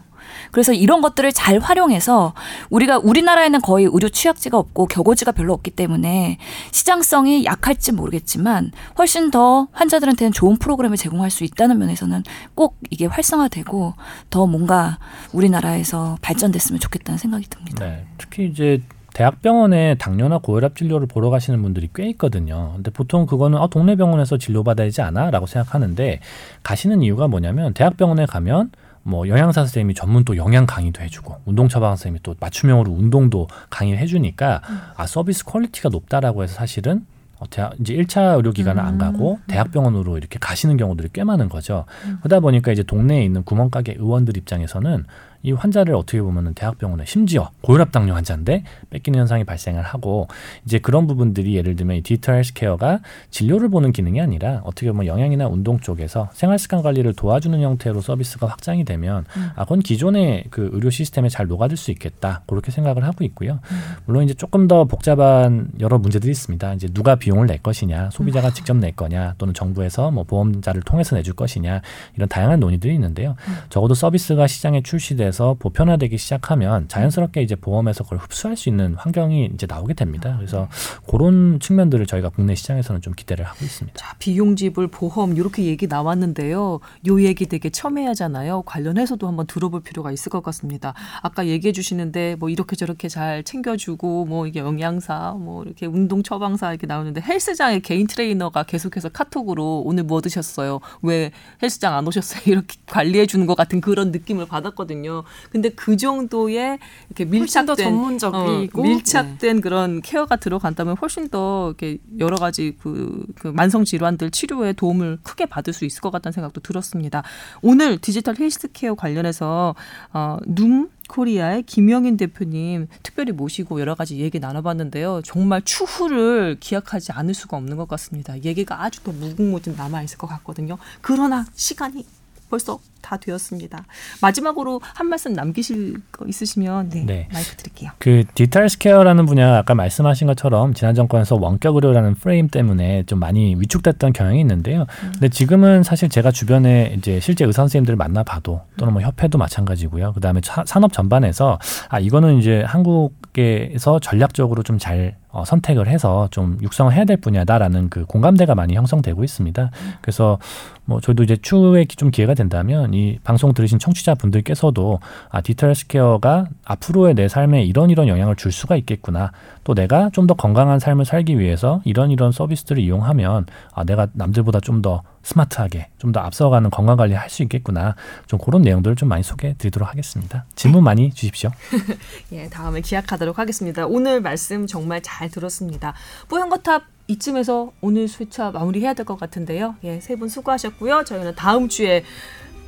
그래서 이런 것들을 잘 활용해서 우리가 우리나라에는 거의 의료 취약지가 없고 격오지가 별로 없기 때문에 시장성이 약할지 모르겠지만 훨씬 더 환자들한테는 좋은 프로그램을 제공할 수 있다는 면에서는 꼭 이게 활성화되고 더 뭔가 우리나라에서 발전됐으면 좋겠다는 생각이 듭니다. 네, 특히 이제 대학병원에 당뇨나 고혈압 진료를 보러 가시는 분들이 꽤 있거든요. 근데 보통 그거는 어, 동네 병원에서 진료받아야 되지 않아?라고 생각하는데 가시는 이유가 뭐냐면 대학병원에 가면 뭐 영양사 선생님이 전문 또 영양 강의도 해주고 운동 처방 선생님이 또 맞춤형으로 운동도 강의를 해주니까 아 서비스 quality가 높다라고 해서 사실은 어, 대학, 이제 1차 의료기관을 안 가고 대학병원으로 이렇게 가시는 경우들이 꽤 많은 거죠. 그러다 보니까 이제 동네에 있는 구멍가게 의원들 입장에서는 이 환자를 어떻게 보면은 대학병원에 심지어 고혈압 당뇨 환자인데 뺏기는 현상이 발생을 하고 이제 그런 부분들이 예를 들면 이 디지털 헬스케어가 진료를 보는 기능이 아니라 어떻게 보면 영양이나 운동 쪽에서 생활 습관 관리를 도와주는 형태로 서비스가 확장이 되면 아 그건 기존의 그 의료 시스템에 잘 녹아들 수 있겠다 그렇게 생각을 하고 있고요. 물론 이제 조금 더 복잡한 여러 문제들이 있습니다. 이제 누가 비용을 낼 것이냐, 소비자가 직접 낼 거냐, 또는 정부에서 뭐 보험자를 통해서 내줄 것이냐 이런 다양한 논의들이 있는데요. 적어도 서비스가 시장에 출시돼 서 보편화되기 시작하면 자연스럽게 이제 보험에서 그걸 흡수할 수 있는 환경이 이제 나오게 됩니다. 그래서 그런 측면들을 저희가 국내 시장에서는 좀 기대를 하고 있습니다. 자, 비용 지불, 보험 이렇게 얘기 나왔는데요. 요 얘기 되게 첨예하잖아요. 관련해서도 한번 들어볼 필요가 있을 것 같습니다. 아까 얘기해 주시는데 뭐 이렇게 저렇게 잘 챙겨주고 뭐 이게 영양사, 뭐 이렇게 운동 처방사 이렇게 나오는데 헬스장에 개인 트레이너가 계속해서 카톡으로 오늘 뭐 드셨어요? 왜 헬스장 안 오셨어요? 이렇게 관리해 주는 것 같은 그런 느낌을 받았거든요. 근데 그 정도의 이렇게 밀착된 전문적이고 어, 밀착된 그런 케어가 들어간다면 훨씬 더 이렇게 여러 가지 그, 그 만성 질환들 치료에 도움을 크게 받을 수 있을 것 같다는 생각도 들었습니다. 오늘 디지털 헬스케어 관련해서 어, 눔 코리아의 김영인 대표님 특별히 모시고 여러 가지 얘기 나눠봤는데요. 정말 추후를 기약하지 않을 수가 없는 것 같습니다. 얘기가 아주 더 무궁무진 남아 있을 것 같거든요. 그러나 시간이 벌써 다 되었습니다. 마지막으로 한 말씀 남기실 거 있으시면 네, 네. 마이크 드릴게요. 그 디지털 healthcare라는 분야 아까 말씀하신 것처럼 지난 정권에서 원격 의료라는 프레임 때문에 좀 많이 위축됐던 경향이 있는데요. 근데 지금은 사실 제가 주변에 이제 실제 의사 선생님들을 만나봐도 또는 뭐 협회도 마찬가지고요. 그다음에 차- 산업 전반에서 아 이거는 이제 한국에서 전략적으로 좀 잘 어, 선택을 해서 좀 육성을 해야 될 분야다라는 그 공감대가 많이 형성되고 있습니다. 그래서 뭐 저희도 이제 추후에 좀 기회가 된다면 이 방송 들으신 청취자 분들께서도 아 디지털 스 케어가 앞으로의 내 삶에 이런 이런 영향을 줄 수가 있겠구나. 또 내가 좀 더 건강한 삶을 살기 위해서 이런 이런 서비스들을 이용하면 아 내가 남들보다 좀 더 스마트하게 좀 더 앞서가는 건강 관리 할 수 있겠구나. 좀 그런 내용들을 좀 많이 소개해 드리도록 하겠습니다. 질문 많이 주십시오. 예, 다음에 기약하도록 하겠습니다. 오늘 말씀 정말 잘 들었습니다. 뽀얀거탑 이쯤에서 오늘 수차 마무리해야 될 것 같은데요. 예, 세 분 수고하셨고요. 저희는 다음 주에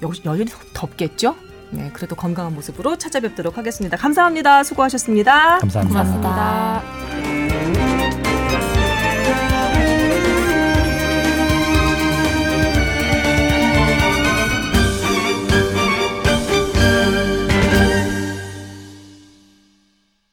여, 여전히 덥겠죠? 네, 그래도 건강한 모습으로 찾아뵙도록 하겠습니다. 감사합니다. 수고하셨습니다. 감사합니다. 고맙습니다.